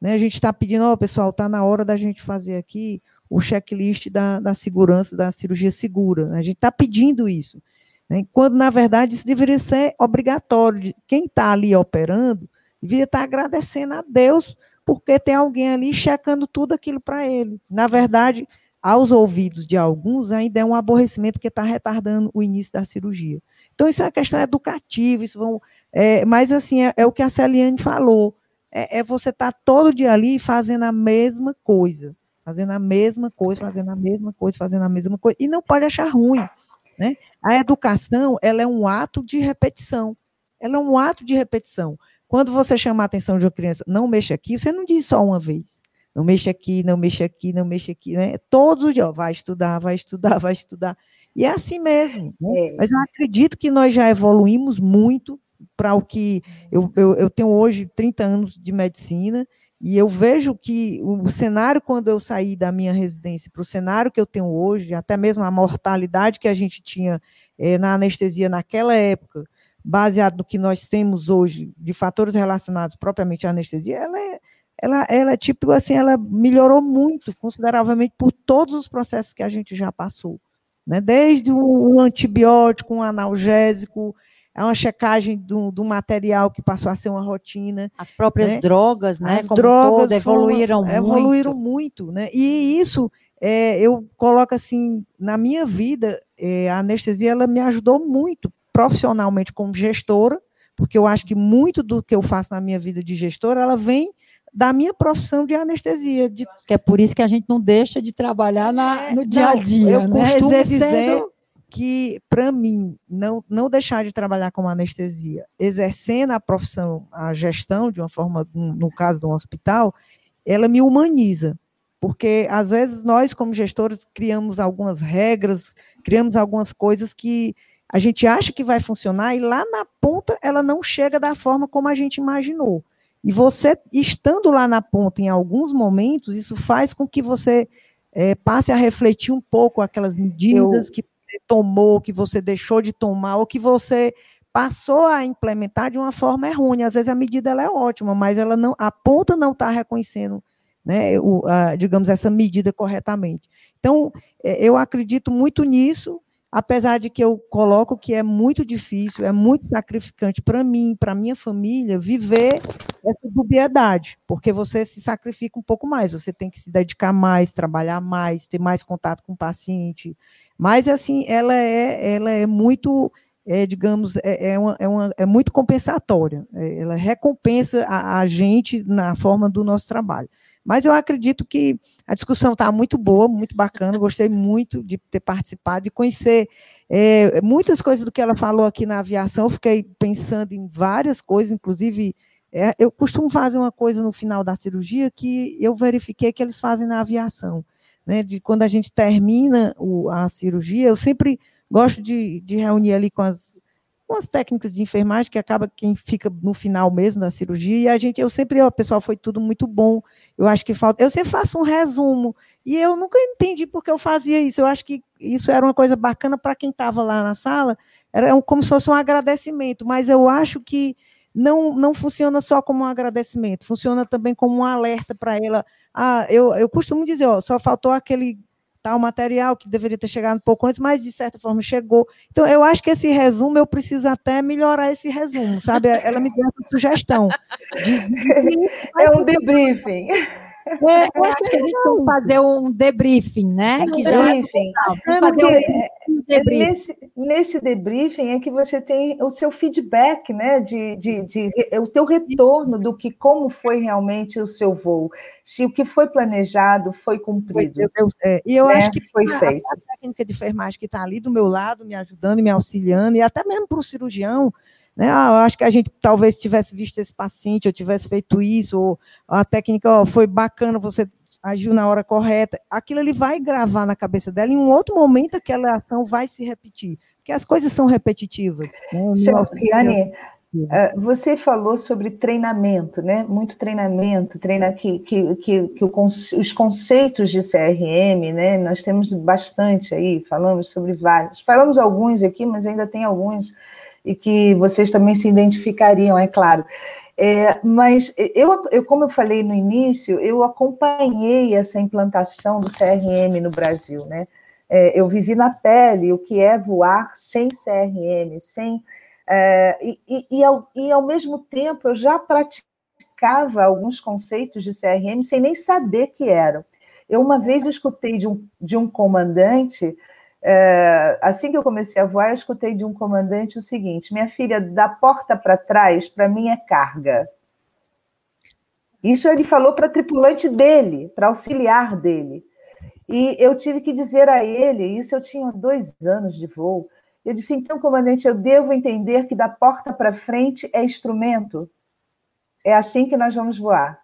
Né? A gente está pedindo, ó, oh, pessoal, está na hora da gente fazer aqui o checklist da, da segurança, da cirurgia segura. A gente está pedindo isso. Né? Quando, na verdade, isso deveria ser obrigatório. Quem está ali operando deveria estar tá agradecendo a Deus porque tem alguém ali checando tudo aquilo para ele. Na verdade, aos ouvidos de alguns, ainda é um aborrecimento porque está retardando o início da cirurgia. Então, isso é uma questão educativa, isso vão, é, mas assim, é, é, o que a Celiane falou. É, é você estar tá todo dia ali fazendo a mesma coisa, fazendo a mesma coisa, fazendo a mesma coisa, fazendo a mesma coisa, e não pode achar ruim. Né? A educação ela é um ato de repetição. Ela é um ato de repetição. Quando você chama a atenção de uma criança, não mexa aqui, você não diz só uma vez. Não mexa aqui, não mexa aqui, não mexa aqui. Né? Todos os dias, vai estudar, vai estudar, vai estudar. E é assim mesmo. Né? É. Mas eu acredito que nós já evoluímos muito para o que. Eu, eu, eu tenho hoje 30 anos de medicina e eu vejo que o cenário, quando eu saí da minha residência para o cenário que eu tenho hoje, até mesmo a mortalidade que a gente tinha é, na anestesia naquela época, baseado no que nós temos hoje de fatores relacionados propriamente à anestesia, ela é, ela, ela é tipo assim, ela melhorou muito, consideravelmente, por todos os processos que a gente já passou. Né? Desde um antibiótico, um analgésico, é uma checagem do, do material que passou a ser uma rotina. As próprias né? drogas, né? As Como drogas todo, evoluíram foram, muito. Evoluíram muito, né? E isso é, eu coloco assim, na minha vida, é, a anestesia ela me ajudou muito profissionalmente como gestora, porque eu acho que muito do que eu faço na minha vida de gestora, ela vem da minha profissão de anestesia. De... Que é por isso que a gente não deixa de trabalhar na, é, no dia a dia. Eu né? costumo Exercendo... dizer que, para mim, não, não deixar de trabalhar com anestesia, exercendo a profissão, a gestão, de uma forma, no caso de um hospital, ela me humaniza. Porque, às vezes, nós, como gestores, criamos algumas regras, criamos algumas coisas que a gente acha que vai funcionar e lá na ponta ela não chega da forma como a gente imaginou. E você, estando lá na ponta em alguns momentos, isso faz com que você é, passe a refletir um pouco aquelas medidas Eu... que você tomou, que você deixou de tomar, ou que você passou a implementar de uma forma errônea. Às vezes a medida é ótima, mas ela não, a ponta não está reconhecendo, né, o, a, digamos, essa medida corretamente. Então, é, eu acredito muito nisso, apesar de que eu coloco que é muito difícil, é muito sacrificante para mim, para minha família, viver essa dubiedade, porque você se sacrifica um pouco mais, você tem que se dedicar mais, trabalhar mais, ter mais contato com o paciente, mas assim, ela é, ela é muito, é, digamos, é, é, uma, é, uma, é muito compensatória, é, ela recompensa a, a gente na forma do nosso trabalho. Mas eu acredito que a discussão está muito boa, muito bacana, gostei muito de ter participado, de conhecer é, muitas coisas do que ela falou aqui na aviação, eu fiquei pensando em várias coisas, inclusive, é, eu costumo fazer uma coisa no final da cirurgia que eu verifiquei que eles fazem na aviação, né, de quando a gente termina o, a cirurgia, eu sempre gosto de, de reunir ali com as umas técnicas de enfermagem que acaba quem fica no final mesmo da cirurgia, e a gente, eu sempre, ó, pessoal, foi tudo muito bom, eu acho que falta, eu sempre faço um resumo, e eu nunca entendi porque eu fazia isso, eu acho que isso era uma coisa bacana para quem estava lá na sala, era como se fosse um agradecimento, mas eu acho que não, não funciona só como um agradecimento, funciona também como um alerta para ela, ah, eu, eu costumo dizer, ó, só faltou aquele tal material que deveria ter chegado um pouco antes, mas de certa forma chegou. Então, eu acho que esse resumo, eu preciso até melhorar esse resumo, sabe? Ela me deu essa sugestão. De... É um debriefing. É, eu acho que a gente tem que fazer um debriefing, né? Um que debriefing. já é, fazer um debriefing. Nesse, nesse debriefing é que você tem o seu feedback, né? De, de, de, o teu retorno do que como foi realmente o seu voo, se o que foi planejado foi cumprido. Eu, é, e eu né? acho que foi a, feito. A, a técnica de enfermagem que está ali do meu lado, me ajudando, me auxiliando, e até mesmo para o cirurgião, né? Ah, eu acho que a gente talvez tivesse visto esse paciente, ou tivesse feito isso, ou a técnica foi bacana, você agiu na hora correta. Aquilo ele vai gravar na cabeça dela, em um outro momento aquela ação vai se repetir, porque as coisas são repetitivas. Né? Eh, você falou sobre treinamento, né? Muito treinamento, treina que, que, que, que os conceitos de CRM, né? Nós temos bastante aí, falamos sobre vários. Falamos alguns aqui, mas ainda tem alguns e que vocês também se identificariam, é claro. É, mas eu, eu, como eu falei no início, eu acompanhei essa implantação do CRM no Brasil, né? É, eu vivi na pele o que é voar sem CRM, sem é, e, e, e, ao, e ao mesmo tempo eu já praticava alguns conceitos de CRM sem nem saber que eram. Eu uma vez escutei de um, de um comandante é, assim que eu comecei a voar, eu escutei de um comandante o seguinte: minha filha, da porta para trás, para mim é carga. Isso ele falou para tripulante dele, para auxiliar dele. E eu tive que dizer a ele, isso eu tinha dois anos de voo. Eu disse: então, comandante, eu devo entender que da porta para frente é instrumento. É assim que nós vamos voar.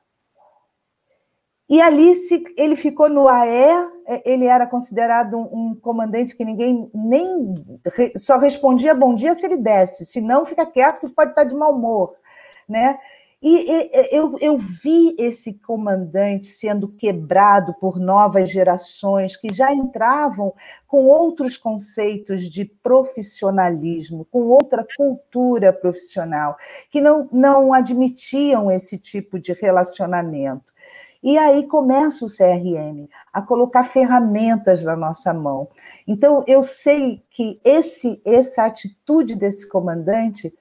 E ali se, ele ficou no AE, é, ele era considerado um, um comandante que ninguém nem só respondia bom dia se ele desse, se não fica quieto que pode estar de mau humor, né? E, e eu, eu vi esse comandante sendo quebrado por novas gerações que já entravam com outros conceitos de profissionalismo, com outra cultura profissional, que não, não admitiam esse tipo de relacionamento. E aí começa o CRM a colocar ferramentas na nossa mão. Então, eu sei que esse, essa atitude desse comandante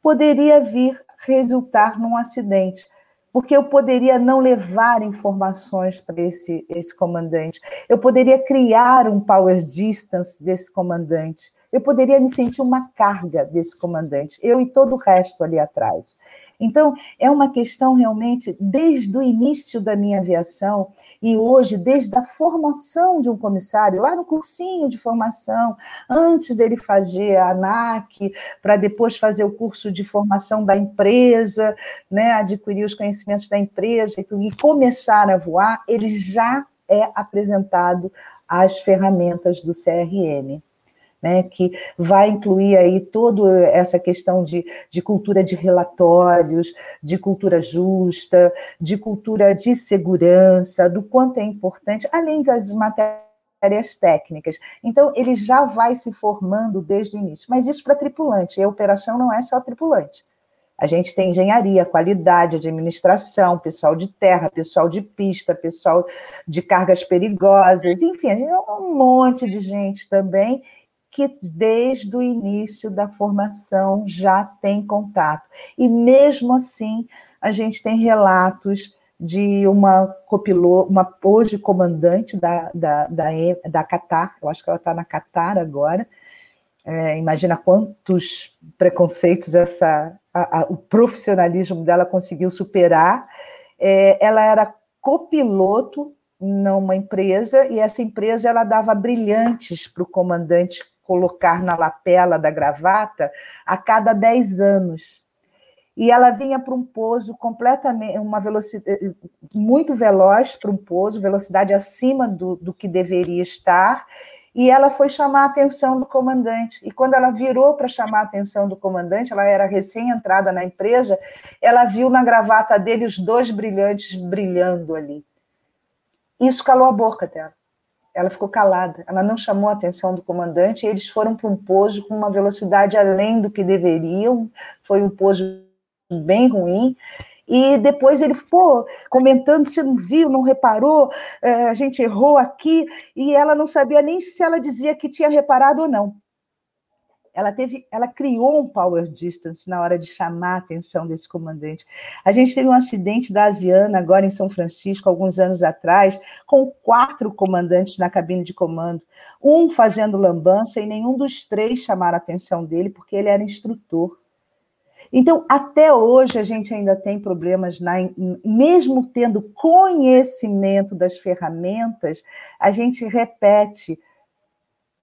poderia vir resultar num acidente, porque eu poderia não levar informações para esse, esse comandante, eu poderia criar um power distance desse comandante, eu poderia me sentir uma carga desse comandante, eu e todo o resto ali atrás. Então, é uma questão realmente, desde o início da minha aviação, e hoje, desde a formação de um comissário, lá no cursinho de formação, antes dele fazer a ANAC, para depois fazer o curso de formação da empresa, né, adquirir os conhecimentos da empresa e, e começar a voar, ele já é apresentado as ferramentas do CRM. Né, que vai incluir aí toda essa questão de, de cultura de relatórios, de cultura justa, de cultura de segurança, do quanto é importante, além das matérias técnicas. Então, ele já vai se formando desde o início. Mas isso para tripulante, e a operação não é só tripulante. A gente tem engenharia, qualidade, administração, pessoal de terra, pessoal de pista, pessoal de cargas perigosas, enfim, é um monte de gente também que desde o início da formação já tem contato. E mesmo assim, a gente tem relatos de uma copiloto, uma hoje comandante da, da, da, da Qatar, eu acho que ela está na Qatar agora, é, imagina quantos preconceitos essa, a, a, o profissionalismo dela conseguiu superar. É, ela era copiloto numa empresa e essa empresa ela dava brilhantes para o comandante colocar na lapela da gravata a cada 10 anos. E ela vinha para um pouso completamente, uma velocidade muito veloz para um pouso, velocidade acima do, do que deveria estar, e ela foi chamar a atenção do comandante. E quando ela virou para chamar a atenção do comandante, ela era recém-entrada na empresa, ela viu na gravata dele os dois brilhantes brilhando ali. Isso calou a boca dela ela ficou calada, ela não chamou a atenção do comandante, e eles foram para um pouso com uma velocidade além do que deveriam, foi um pouso bem ruim, e depois ele, pô, comentando, você não viu, não reparou, é, a gente errou aqui, e ela não sabia nem se ela dizia que tinha reparado ou não ela teve, ela criou um power distance na hora de chamar a atenção desse comandante. A gente teve um acidente da Asiana agora em São Francisco, alguns anos atrás, com quatro comandantes na cabine de comando, um fazendo lambança e nenhum dos três chamaram a atenção dele porque ele era instrutor. Então, até hoje a gente ainda tem problemas, na, mesmo tendo conhecimento das ferramentas, a gente repete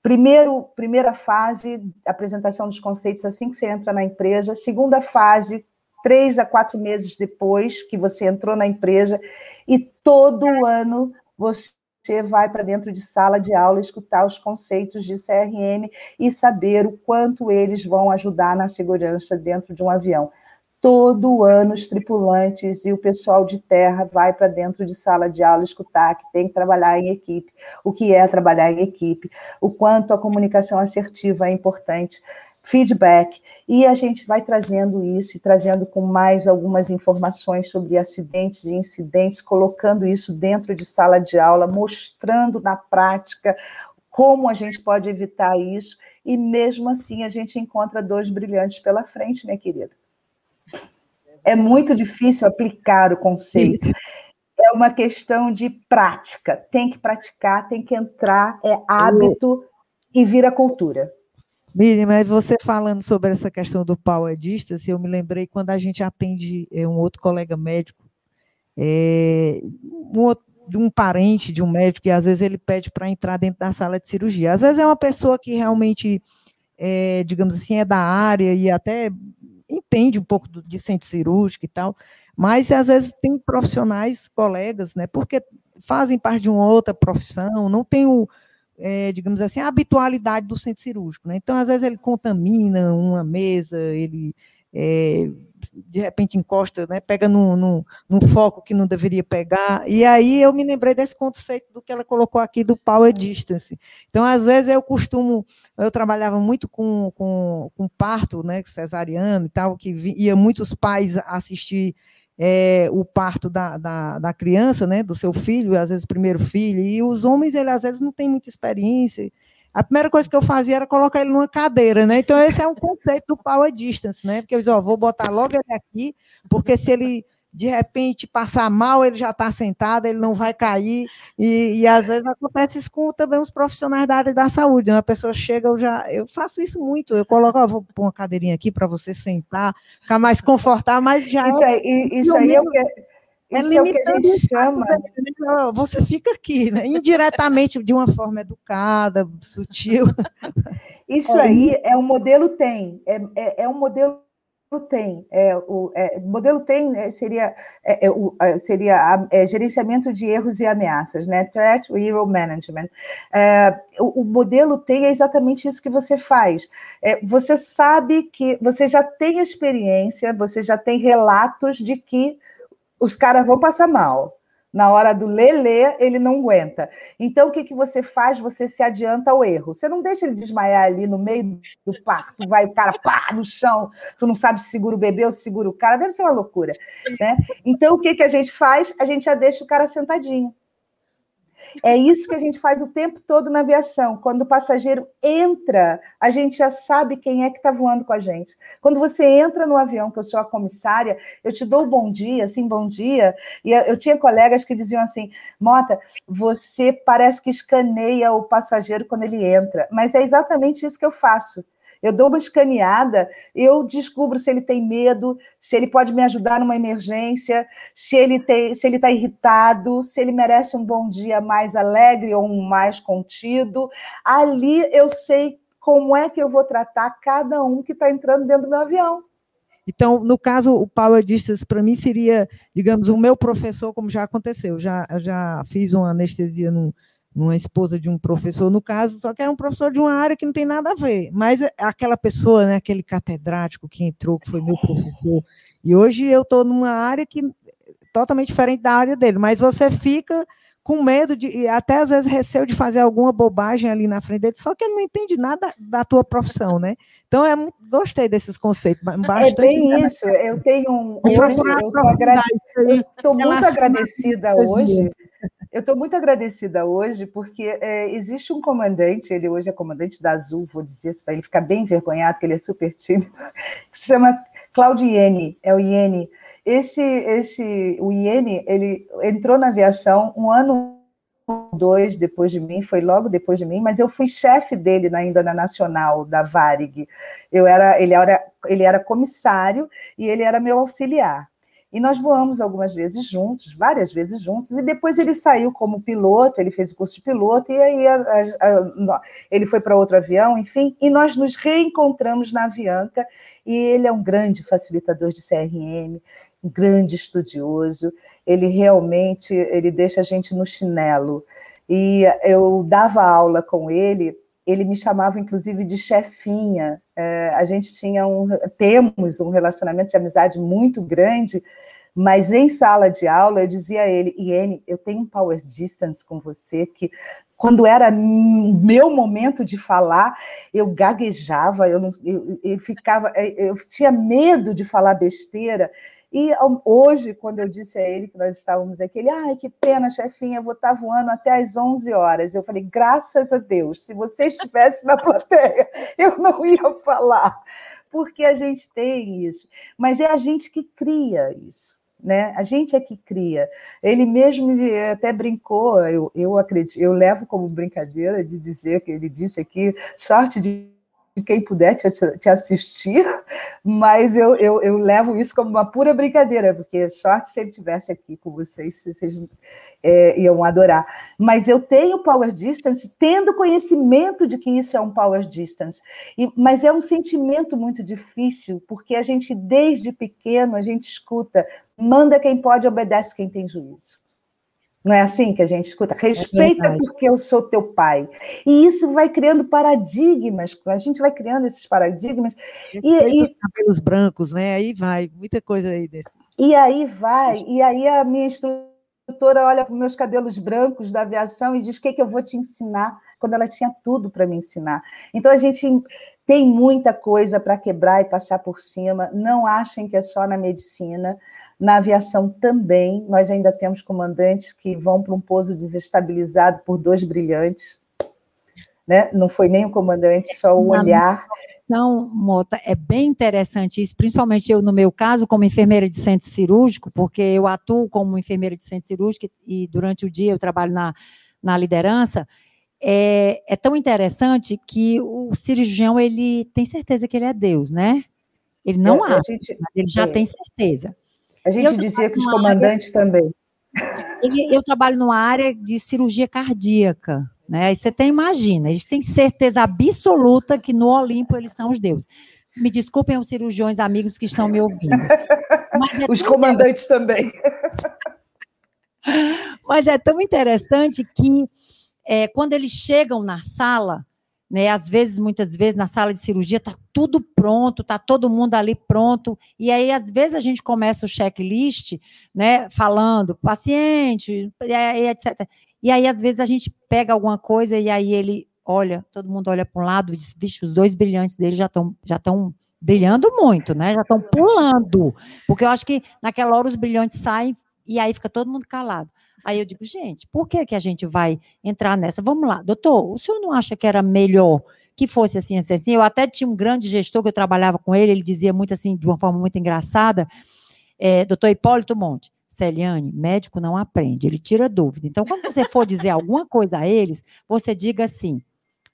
Primeiro, primeira fase, apresentação dos conceitos assim que você entra na empresa. Segunda fase, três a quatro meses depois que você entrou na empresa. E todo ano você vai para dentro de sala de aula escutar os conceitos de CRM e saber o quanto eles vão ajudar na segurança dentro de um avião todo ano os tripulantes e o pessoal de terra vai para dentro de sala de aula escutar que tem que trabalhar em equipe, o que é trabalhar em equipe, o quanto a comunicação assertiva é importante, feedback, e a gente vai trazendo isso e trazendo com mais algumas informações sobre acidentes e incidentes, colocando isso dentro de sala de aula, mostrando na prática como a gente pode evitar isso, e mesmo assim a gente encontra dois brilhantes pela frente, minha querida é muito difícil aplicar o conceito. Isso. É uma questão de prática. Tem que praticar, tem que entrar, é hábito e vira cultura. Miriam, mas você falando sobre essa questão do power distance, eu me lembrei quando a gente atende é, um outro colega médico, é, um, outro, um parente de um médico, e às vezes ele pede para entrar dentro da sala de cirurgia. Às vezes é uma pessoa que realmente, é, digamos assim, é da área e até entende um pouco de centro cirúrgico e tal, mas às vezes tem profissionais, colegas, né, porque fazem parte de uma outra profissão, não tem o, é, digamos assim, a habitualidade do centro cirúrgico, né? Então, às vezes, ele contamina uma mesa, ele é, de repente encosta, né, pega num, num, num, foco que não deveria pegar, e aí eu me lembrei desse conceito do que ela colocou aqui do power distance. Então, às vezes eu costumo, eu trabalhava muito com, com, com parto, né, cesariano e tal, que ia muitos pais assistir é, o parto da, da, da, criança, né, do seu filho, às vezes o primeiro filho, e os homens, ele às vezes não têm muita experiência, a primeira coisa que eu fazia era colocar ele numa cadeira, né? Então, esse é um conceito do power distance, né? Porque eu disse, ó, vou botar logo ele aqui, porque se ele de repente passar mal, ele já está sentado, ele não vai cair, e, e, às vezes acontece isso com também os profissionais da área da saúde, uma pessoa chega, eu já, eu faço isso muito, eu coloco, ó, vou pôr uma cadeirinha aqui para você sentar, ficar mais confortável, mas já... Isso, é, isso aí é o que é Isso é, chama. Você fica aqui, né? indiretamente, de uma forma educada, sutil. [LAUGHS] Isso é. aí é um modelo TEM, é, é, é um modelo tem, é, o é, modelo tem é, seria, é, é o, seria é, gerenciamento de erros e ameaças, né? Threat Error Management. O, o, modelo tem é exatamente isso que você faz. você sabe que você já tem experiência, você já tem relatos de que os caras vão passar mal. Na hora do lelê, ele não aguenta. Então, o que, que você faz? Você se adianta ao erro. Você não deixa ele desmaiar ali no meio do parto, vai o cara pá, no chão, tu não sabe se segura o bebê ou se segura o cara, deve ser uma loucura. Né? Então, o que, que a gente faz? A gente já deixa o cara sentadinho. É isso que a gente faz o tempo todo na aviação. Quando o passageiro entra, a gente já sabe quem é que está voando com a gente. Quando você entra no avião, que eu sou a comissária, eu te dou bom dia, assim, bom dia. E eu tinha colegas que diziam assim: Mota, você parece que escaneia o passageiro quando ele entra. Mas é exatamente isso que eu faço eu dou uma escaneada, eu descubro se ele tem medo, se ele pode me ajudar numa emergência, se ele tem, se ele está irritado, se ele merece um bom dia mais alegre ou um mais contido. Ali eu sei como é que eu vou tratar cada um que está entrando dentro do meu avião. Então, no caso, o Power Distance, para mim, seria, digamos, o meu professor, como já aconteceu. Já, já fiz uma anestesia no, uma esposa de um professor, no caso, só que era um professor de uma área que não tem nada a ver. Mas aquela pessoa, né, aquele catedrático que entrou, que foi meu professor, e hoje eu estou numa área que totalmente diferente da área dele, mas você fica com medo de, até às vezes receio de fazer alguma bobagem ali na frente dele, só que ele não entende nada da tua profissão, né? Então, é muito, gostei desses conceitos. é bem isso, eu tenho um. Hoje, eu estou muito agradecida hoje eu estou muito agradecida hoje, porque é, existe um comandante, ele hoje é comandante da Azul, vou dizer para ele ficar bem envergonhado, que ele é super tímido, [LAUGHS] que se chama Claudio Iene, é o Iene. Esse, esse, o Iene, ele entrou na aviação um ano dois depois de mim, foi logo depois de mim, mas eu fui chefe dele ainda na Nacional, da Varig. Eu era, ele, era, ele era comissário e ele era meu auxiliar. E nós voamos algumas vezes juntos, várias vezes juntos, e depois ele saiu como piloto, ele fez o curso de piloto, e aí a, a, a, ele foi para outro avião, enfim, e nós nos reencontramos na Avianca, e ele é um grande facilitador de CRM, um grande estudioso, ele realmente ele deixa a gente no chinelo. E eu dava aula com ele ele me chamava inclusive de chefinha. É, a gente tinha um, temos um relacionamento de amizade muito grande, mas em sala de aula eu dizia a ele, Iene, eu tenho um power distance com você que quando era meu momento de falar, eu gaguejava, eu, não, eu, eu ficava, eu tinha medo de falar besteira. E hoje, quando eu disse a ele que nós estávamos aqui, ele, ai, que pena, chefinha, eu vou estar voando até às 11 horas. Eu falei, graças a Deus, se você estivesse na [LAUGHS] plateia, eu não ia falar, porque a gente tem isso. Mas é a gente que cria isso. Né? A gente é que cria. Ele mesmo até brincou, eu, eu acredito, eu levo como brincadeira de dizer que ele disse aqui, sorte de quem puder te, te assistir, [LAUGHS] mas eu, eu, eu, levo isso como uma pura brincadeira, porque sorte se ele estivesse aqui com vocês, vocês é, iam adorar. Mas eu tenho power distance, tendo conhecimento de que isso é um power distance, e, mas é um sentimento muito difícil, porque a gente, desde pequeno, a gente escuta, manda quem pode, obedece quem tem juízo. Não é assim que a gente escuta? Respeita é porque eu sou teu pai. E isso vai criando paradigmas, a gente vai criando esses paradigmas. Respeita e, e cabelos brancos, né? Aí vai, muita coisa aí desse. E aí vai, e aí a minha instrutora olha para meus cabelos brancos da aviação e diz: o que, que eu vou te ensinar? Quando ela tinha tudo para me ensinar. Então a gente tem muita coisa para quebrar e passar por cima. Não achem que é só na medicina. Na aviação também, nós ainda temos comandantes que vão para um pouso desestabilizado por dois brilhantes. Né? Não foi nem o comandante, só o olhar. Então, Mota, é bem interessante isso, principalmente eu, no meu caso, como enfermeira de centro cirúrgico, porque eu atuo como enfermeira de centro cirúrgico e durante o dia eu trabalho na, na liderança. É, é tão interessante que o cirurgião ele tem certeza que ele é Deus, né? Ele não é, acha, gente, ele já é. tem certeza. A gente dizia que os comandantes área, também. Eu trabalho numa área de cirurgia cardíaca, né? Aí você tem, imagina, eles têm certeza absoluta que no Olimpo eles são os deuses. Me desculpem os cirurgiões amigos que estão me ouvindo. É os comandantes também. [LAUGHS] Mas é tão interessante que é, quando eles chegam na sala, né, às vezes, muitas vezes, na sala de cirurgia está tudo pronto, está todo mundo ali pronto, e aí, às vezes, a gente começa o checklist, né, falando paciente, etc. E aí, às vezes, a gente pega alguma coisa e aí ele olha, todo mundo olha para um lado e diz, vixe, os dois brilhantes dele já estão já estão brilhando muito, né? Já estão pulando. Porque eu acho que naquela hora os brilhantes saem e aí fica todo mundo calado. Aí eu digo, gente, por que, que a gente vai entrar nessa? Vamos lá, doutor, o senhor não acha que era melhor que fosse assim, assim, assim? Eu até tinha um grande gestor que eu trabalhava com ele, ele dizia muito assim, de uma forma muito engraçada, é, doutor Hipólito Monte, Celiane, médico não aprende, ele tira dúvida. Então, quando você for dizer alguma coisa a eles, você diga assim,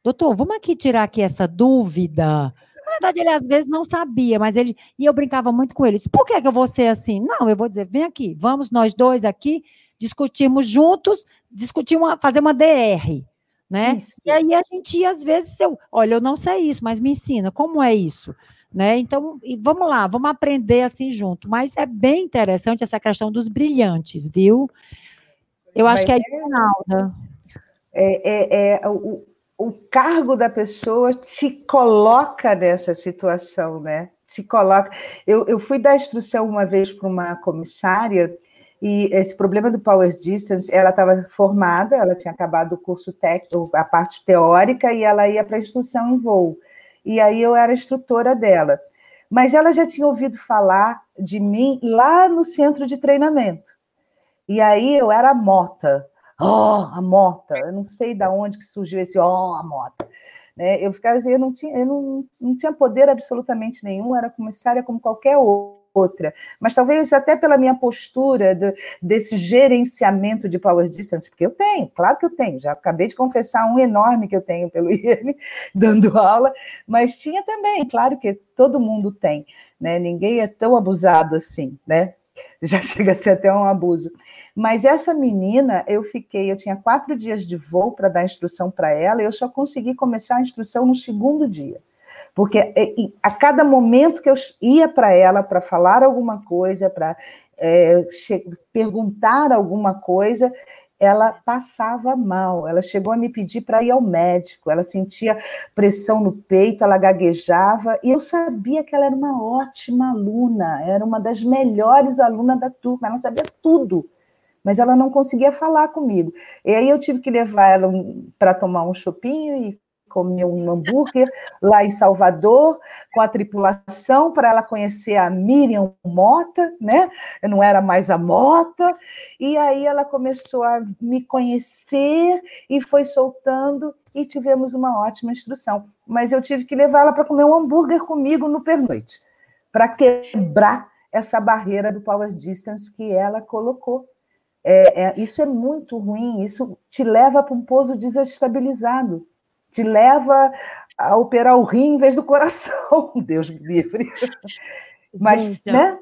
doutor, vamos aqui tirar aqui essa dúvida. Na verdade, ele às vezes não sabia, mas ele. E eu brincava muito com ele. Por que, que eu vou ser assim? Não, eu vou dizer, vem aqui, vamos nós dois aqui discutirmos juntos, discutir uma, fazer uma DR. Né? Isso. E aí a gente ia, às vezes, eu, olha, eu não sei isso, mas me ensina, como é isso? Né? Então, vamos lá, vamos aprender assim junto. Mas é bem interessante essa questão dos brilhantes, viu? Eu acho mas que é, é Esmeralda. É, é, é, o, o cargo da pessoa te coloca nessa situação, né? Se coloca. Eu, eu fui dar instrução uma vez para uma comissária e esse problema do Power Distance, ela estava formada, ela tinha acabado o curso técnico, a parte teórica, e ela ia para a instrução em voo. E aí eu era instrutora dela. Mas ela já tinha ouvido falar de mim lá no centro de treinamento. E aí eu era a mota. Oh, a mota. Eu não sei de onde que surgiu esse oh, a mota. Né? Eu ficava assim, eu não tinha, eu não, não tinha poder absolutamente nenhum, era comissária como qualquer outro outra, mas talvez até pela minha postura do, desse gerenciamento de power distance, porque eu tenho, claro que eu tenho, já acabei de confessar um enorme que eu tenho pelo [LAUGHS] IEM, dando aula, mas tinha também, claro que todo mundo tem, né? Ninguém é tão abusado assim, né? Já [LAUGHS] chega a ser até um abuso. Mas essa menina, eu fiquei, eu tinha quatro dias de voo para dar instrução para ela, e eu só consegui começar a instrução no segundo dia. Porque é, a cada momento que eu ia para ela para falar alguma coisa, para é, perguntar alguma coisa, ela passava mal. Ela chegou a me pedir para ir ao médico. Ela sentia pressão no peito, ela gaguejava. E eu sabia que ela era uma ótima aluna, era uma das melhores alunas da turma. Ela sabia tudo, mas ela não conseguia falar comigo. E aí eu tive que levar ela para tomar um chopinho e comer um hambúrguer lá em Salvador com a tripulação para ela conhecer a Miriam Mota, né? Eu não era mais a Mota. E aí ela começou a me conhecer e foi soltando e tivemos uma ótima instrução. Mas eu tive que levá-la para comer um hambúrguer comigo no pernoite, para quebrar essa barreira do power distance que ela colocou. É, é, isso é muito ruim, isso te leva para um pouso desestabilizado te leva a operar o rim em vez do coração, [LAUGHS] Deus me livre. Mas, né?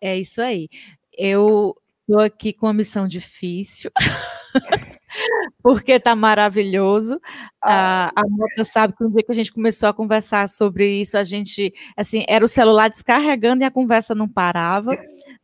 É isso aí. Eu estou aqui com uma missão difícil. [LAUGHS] porque tá maravilhoso. Ah. A, a Mota sabe que um dia que a gente começou a conversar sobre isso, a gente, assim, era o celular descarregando e a conversa não parava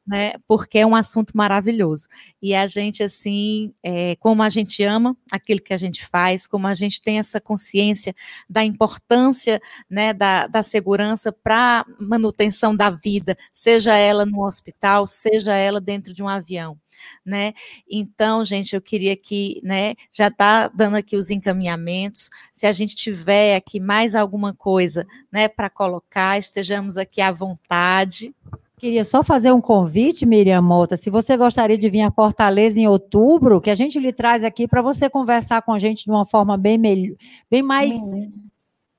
né? Porque é um assunto maravilhoso. E a gente, assim, é, como a gente ama aquilo que a gente faz, como a gente tem essa consciência da importância, né, da, da segurança para manutenção da vida, seja ela no hospital, seja ela dentro de um avião. Né? Então, gente, eu queria que, né, já está dando aqui os encaminhamentos. Se a gente tiver aqui mais alguma coisa, né, para colocar, estejamos aqui à vontade. Queria só fazer um convite, Miriam Mota. Se você gostaria de vir a Fortaleza em outubro, que a gente lhe traz aqui para você conversar com a gente de uma forma bem melhor, bem mais. Hum.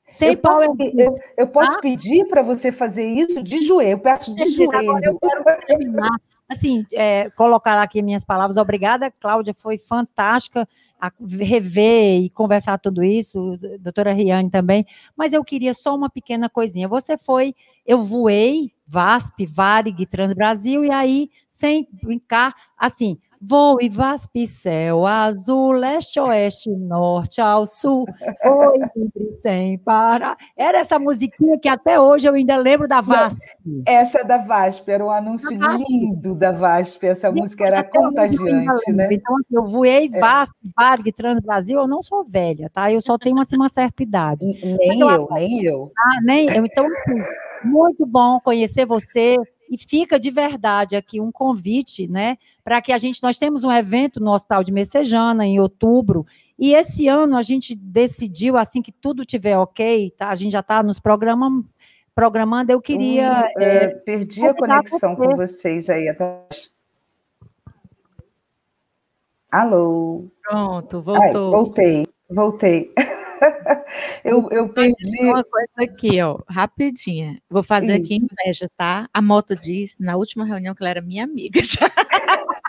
Sem eu posso, eu, eu posso ah? pedir para você fazer isso de joelho. Eu peço de joelho. eu quero terminar. Assim, é, colocar aqui minhas palavras. Obrigada, Cláudia, foi fantástica a rever e conversar tudo isso, doutora Riane também, mas eu queria só uma pequena coisinha. Você foi, eu voei VASP, Varig, Transbrasil, e aí, sem brincar, assim, Voe, vaspe, céu, azul, leste, oeste, norte, ao sul, oi, sempre sem parar. Era essa musiquinha que até hoje eu ainda lembro da VASP. essa é da VASP, era um anúncio lindo da VASP, essa música era contagiante, né? Então, assim, eu voei é. VASP, Varg, Trans Brasil, eu não sou velha, tá? Eu só tenho assim, uma certa idade. Nem eu, eu, nem eu. Ah, nem eu. Então, assim, muito bom conhecer você, e fica de verdade aqui um convite, né, para que a gente, nós temos um evento no Hospital de Messejana em outubro, e esse ano a gente decidiu, assim que tudo tiver ok, tá? A gente já está nos programando, programando, eu queria... É, é, perdi a conexão você. com vocês aí atrás. Alô? Pronto, voltou. Ai, voltei, voltei. [LAUGHS] [LAUGHS] eu, eu perdi. Uma coisa aqui, ó, rapidinha. Vou fazer Isso. aqui inveja, tá? A Mota disse na última reunião que ela era minha amiga. [LAUGHS]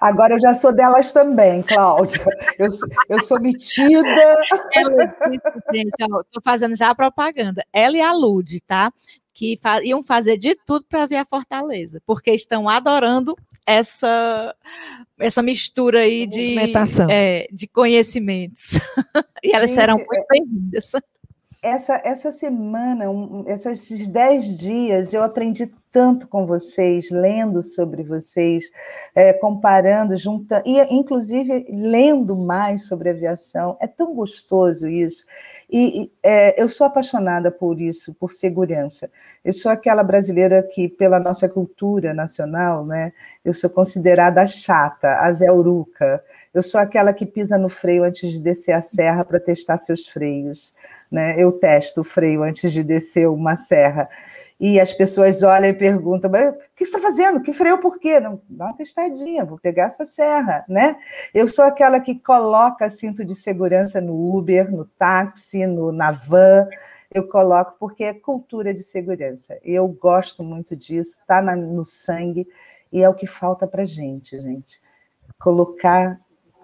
Agora eu já sou delas também, Cláudia. Eu, eu sou metida. Ela, gente, estou fazendo já a propaganda. Ela e a Lude, tá? Que fa iam fazer de tudo para ver a Fortaleza, porque estão adorando essa essa mistura aí de, é, de conhecimentos. [LAUGHS] e elas Gente, serão muito é bem-vindas. Essa, essa semana, um, esses dez dias, eu aprendi tanto com vocês, lendo sobre vocês, é, comparando, juntando, e inclusive lendo mais sobre aviação. É tão gostoso isso. E, e é, eu sou apaixonada por isso, por segurança. Eu sou aquela brasileira que, pela nossa cultura nacional, né, eu sou considerada chata, a zeuruca. Eu sou aquela que pisa no freio antes de descer a serra para testar seus freios. Né? Eu testo o freio antes de descer uma serra e as pessoas olham e perguntam: Mas, o que você está fazendo? Que freio por quê? Não, dá uma testadinha, vou pegar essa serra, né? Eu sou aquela que coloca cinto de segurança no Uber, no táxi, no, na van. Eu coloco porque é cultura de segurança. Eu gosto muito disso, está no sangue e é o que falta para gente, gente. Colocar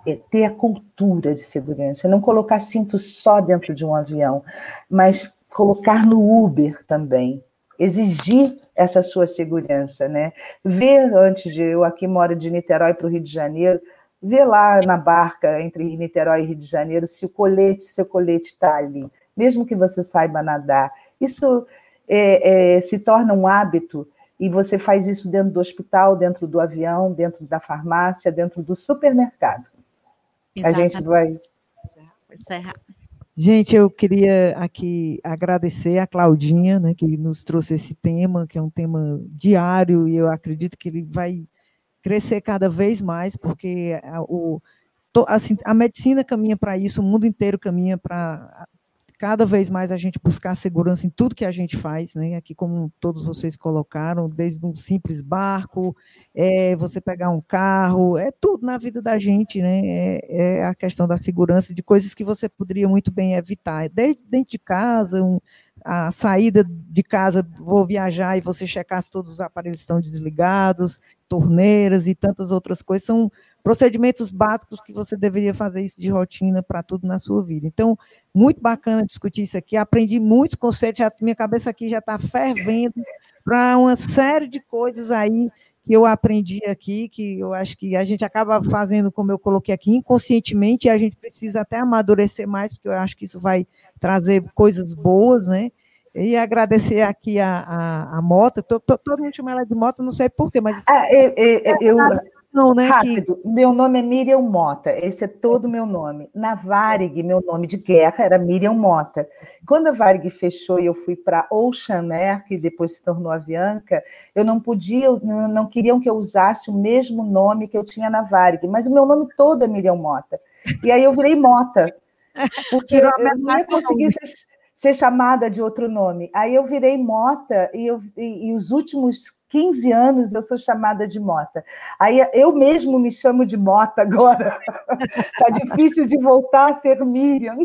é, ter a cultura de segurança, não colocar cinto só dentro de um avião, mas colocar no Uber também, exigir essa sua segurança, né? Ver antes de eu aqui moro de Niterói para o Rio de Janeiro, ver lá na barca entre Niterói e Rio de Janeiro se o colete, seu colete está ali, mesmo que você saiba nadar. Isso é, é, se torna um hábito e você faz isso dentro do hospital, dentro do avião, dentro da farmácia, dentro do supermercado. Exatamente. A gente vai encerrar. Gente, eu queria aqui agradecer a Claudinha, né, que nos trouxe esse tema, que é um tema diário, e eu acredito que ele vai crescer cada vez mais, porque a, o, assim, a medicina caminha para isso, o mundo inteiro caminha para cada vez mais a gente buscar segurança em tudo que a gente faz, né? Aqui, como todos vocês colocaram, desde um simples barco, é, você pegar um carro, é tudo na vida da gente, né? É, é, a questão da segurança de coisas que você poderia muito bem evitar, desde dentro de casa, um, a saída de casa, vou viajar e você checar se todos os aparelhos estão desligados, torneiras e tantas outras coisas, são procedimentos básicos que você deveria fazer isso de rotina para tudo na sua vida. Então, muito bacana discutir isso aqui, aprendi muitos conceitos, já, minha cabeça aqui já está fervendo para uma série de coisas aí que eu aprendi aqui, que eu acho que a gente acaba fazendo, como eu coloquei aqui, inconscientemente, e a gente precisa até amadurecer mais, porque eu acho que isso vai trazer coisas boas, né? E agradecer aqui a, a, a Mota, tô, todo mundo chama ela de Mota, não sei porquê, mas. Ah, eu, eu, eu, né, rápido, que... meu nome é Miriam Mota, esse é todo o meu nome. Na Varig, meu nome de guerra era Miriam Mota. Quando a Varig fechou e eu fui para Ocean Air, que depois se tornou Avianca, eu não podia, não queriam que eu usasse o mesmo nome que eu tinha na Varig, mas o meu nome todo é Miriam Mota. E aí eu virei Mota, porque eu não ia conseguir ser ser chamada de outro nome. Aí eu virei Mota e, eu, e, e, os últimos 15 anos eu sou chamada de Mota. Aí eu mesmo me chamo de Mota agora. Está [LAUGHS] difícil de voltar a ser Miriam.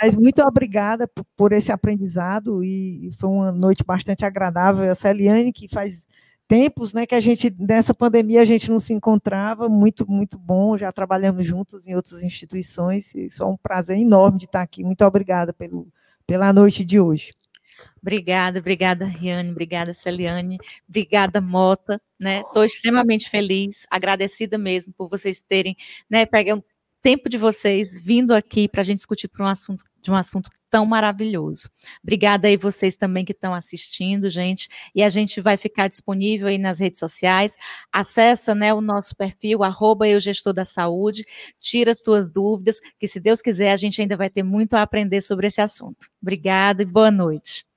Mas muito obrigada por esse aprendizado e foi uma noite bastante agradável. A Celiane, que faz tempos né, que a gente, nessa pandemia, a gente não se encontrava, muito, muito bom, já trabalhamos juntos em outras instituições, e só um prazer enorme de estar aqui. Muito obrigada pelo, pela noite de hoje. Obrigada, obrigada, Riane, obrigada, Celiane, obrigada, Mota, né? Estou extremamente feliz, agradecida mesmo por vocês terem, né, pegando tempo de vocês vindo aqui para a gente discutir por um assunto, de um assunto tão maravilhoso. Obrigada aí vocês também que estão assistindo, gente. E a gente vai ficar disponível aí nas redes sociais. Acessa né, o nosso perfil, arroba eu gestor da saúde, tira tuas dúvidas, que se Deus quiser, a gente ainda vai ter muito a aprender sobre esse assunto. Obrigada e boa noite.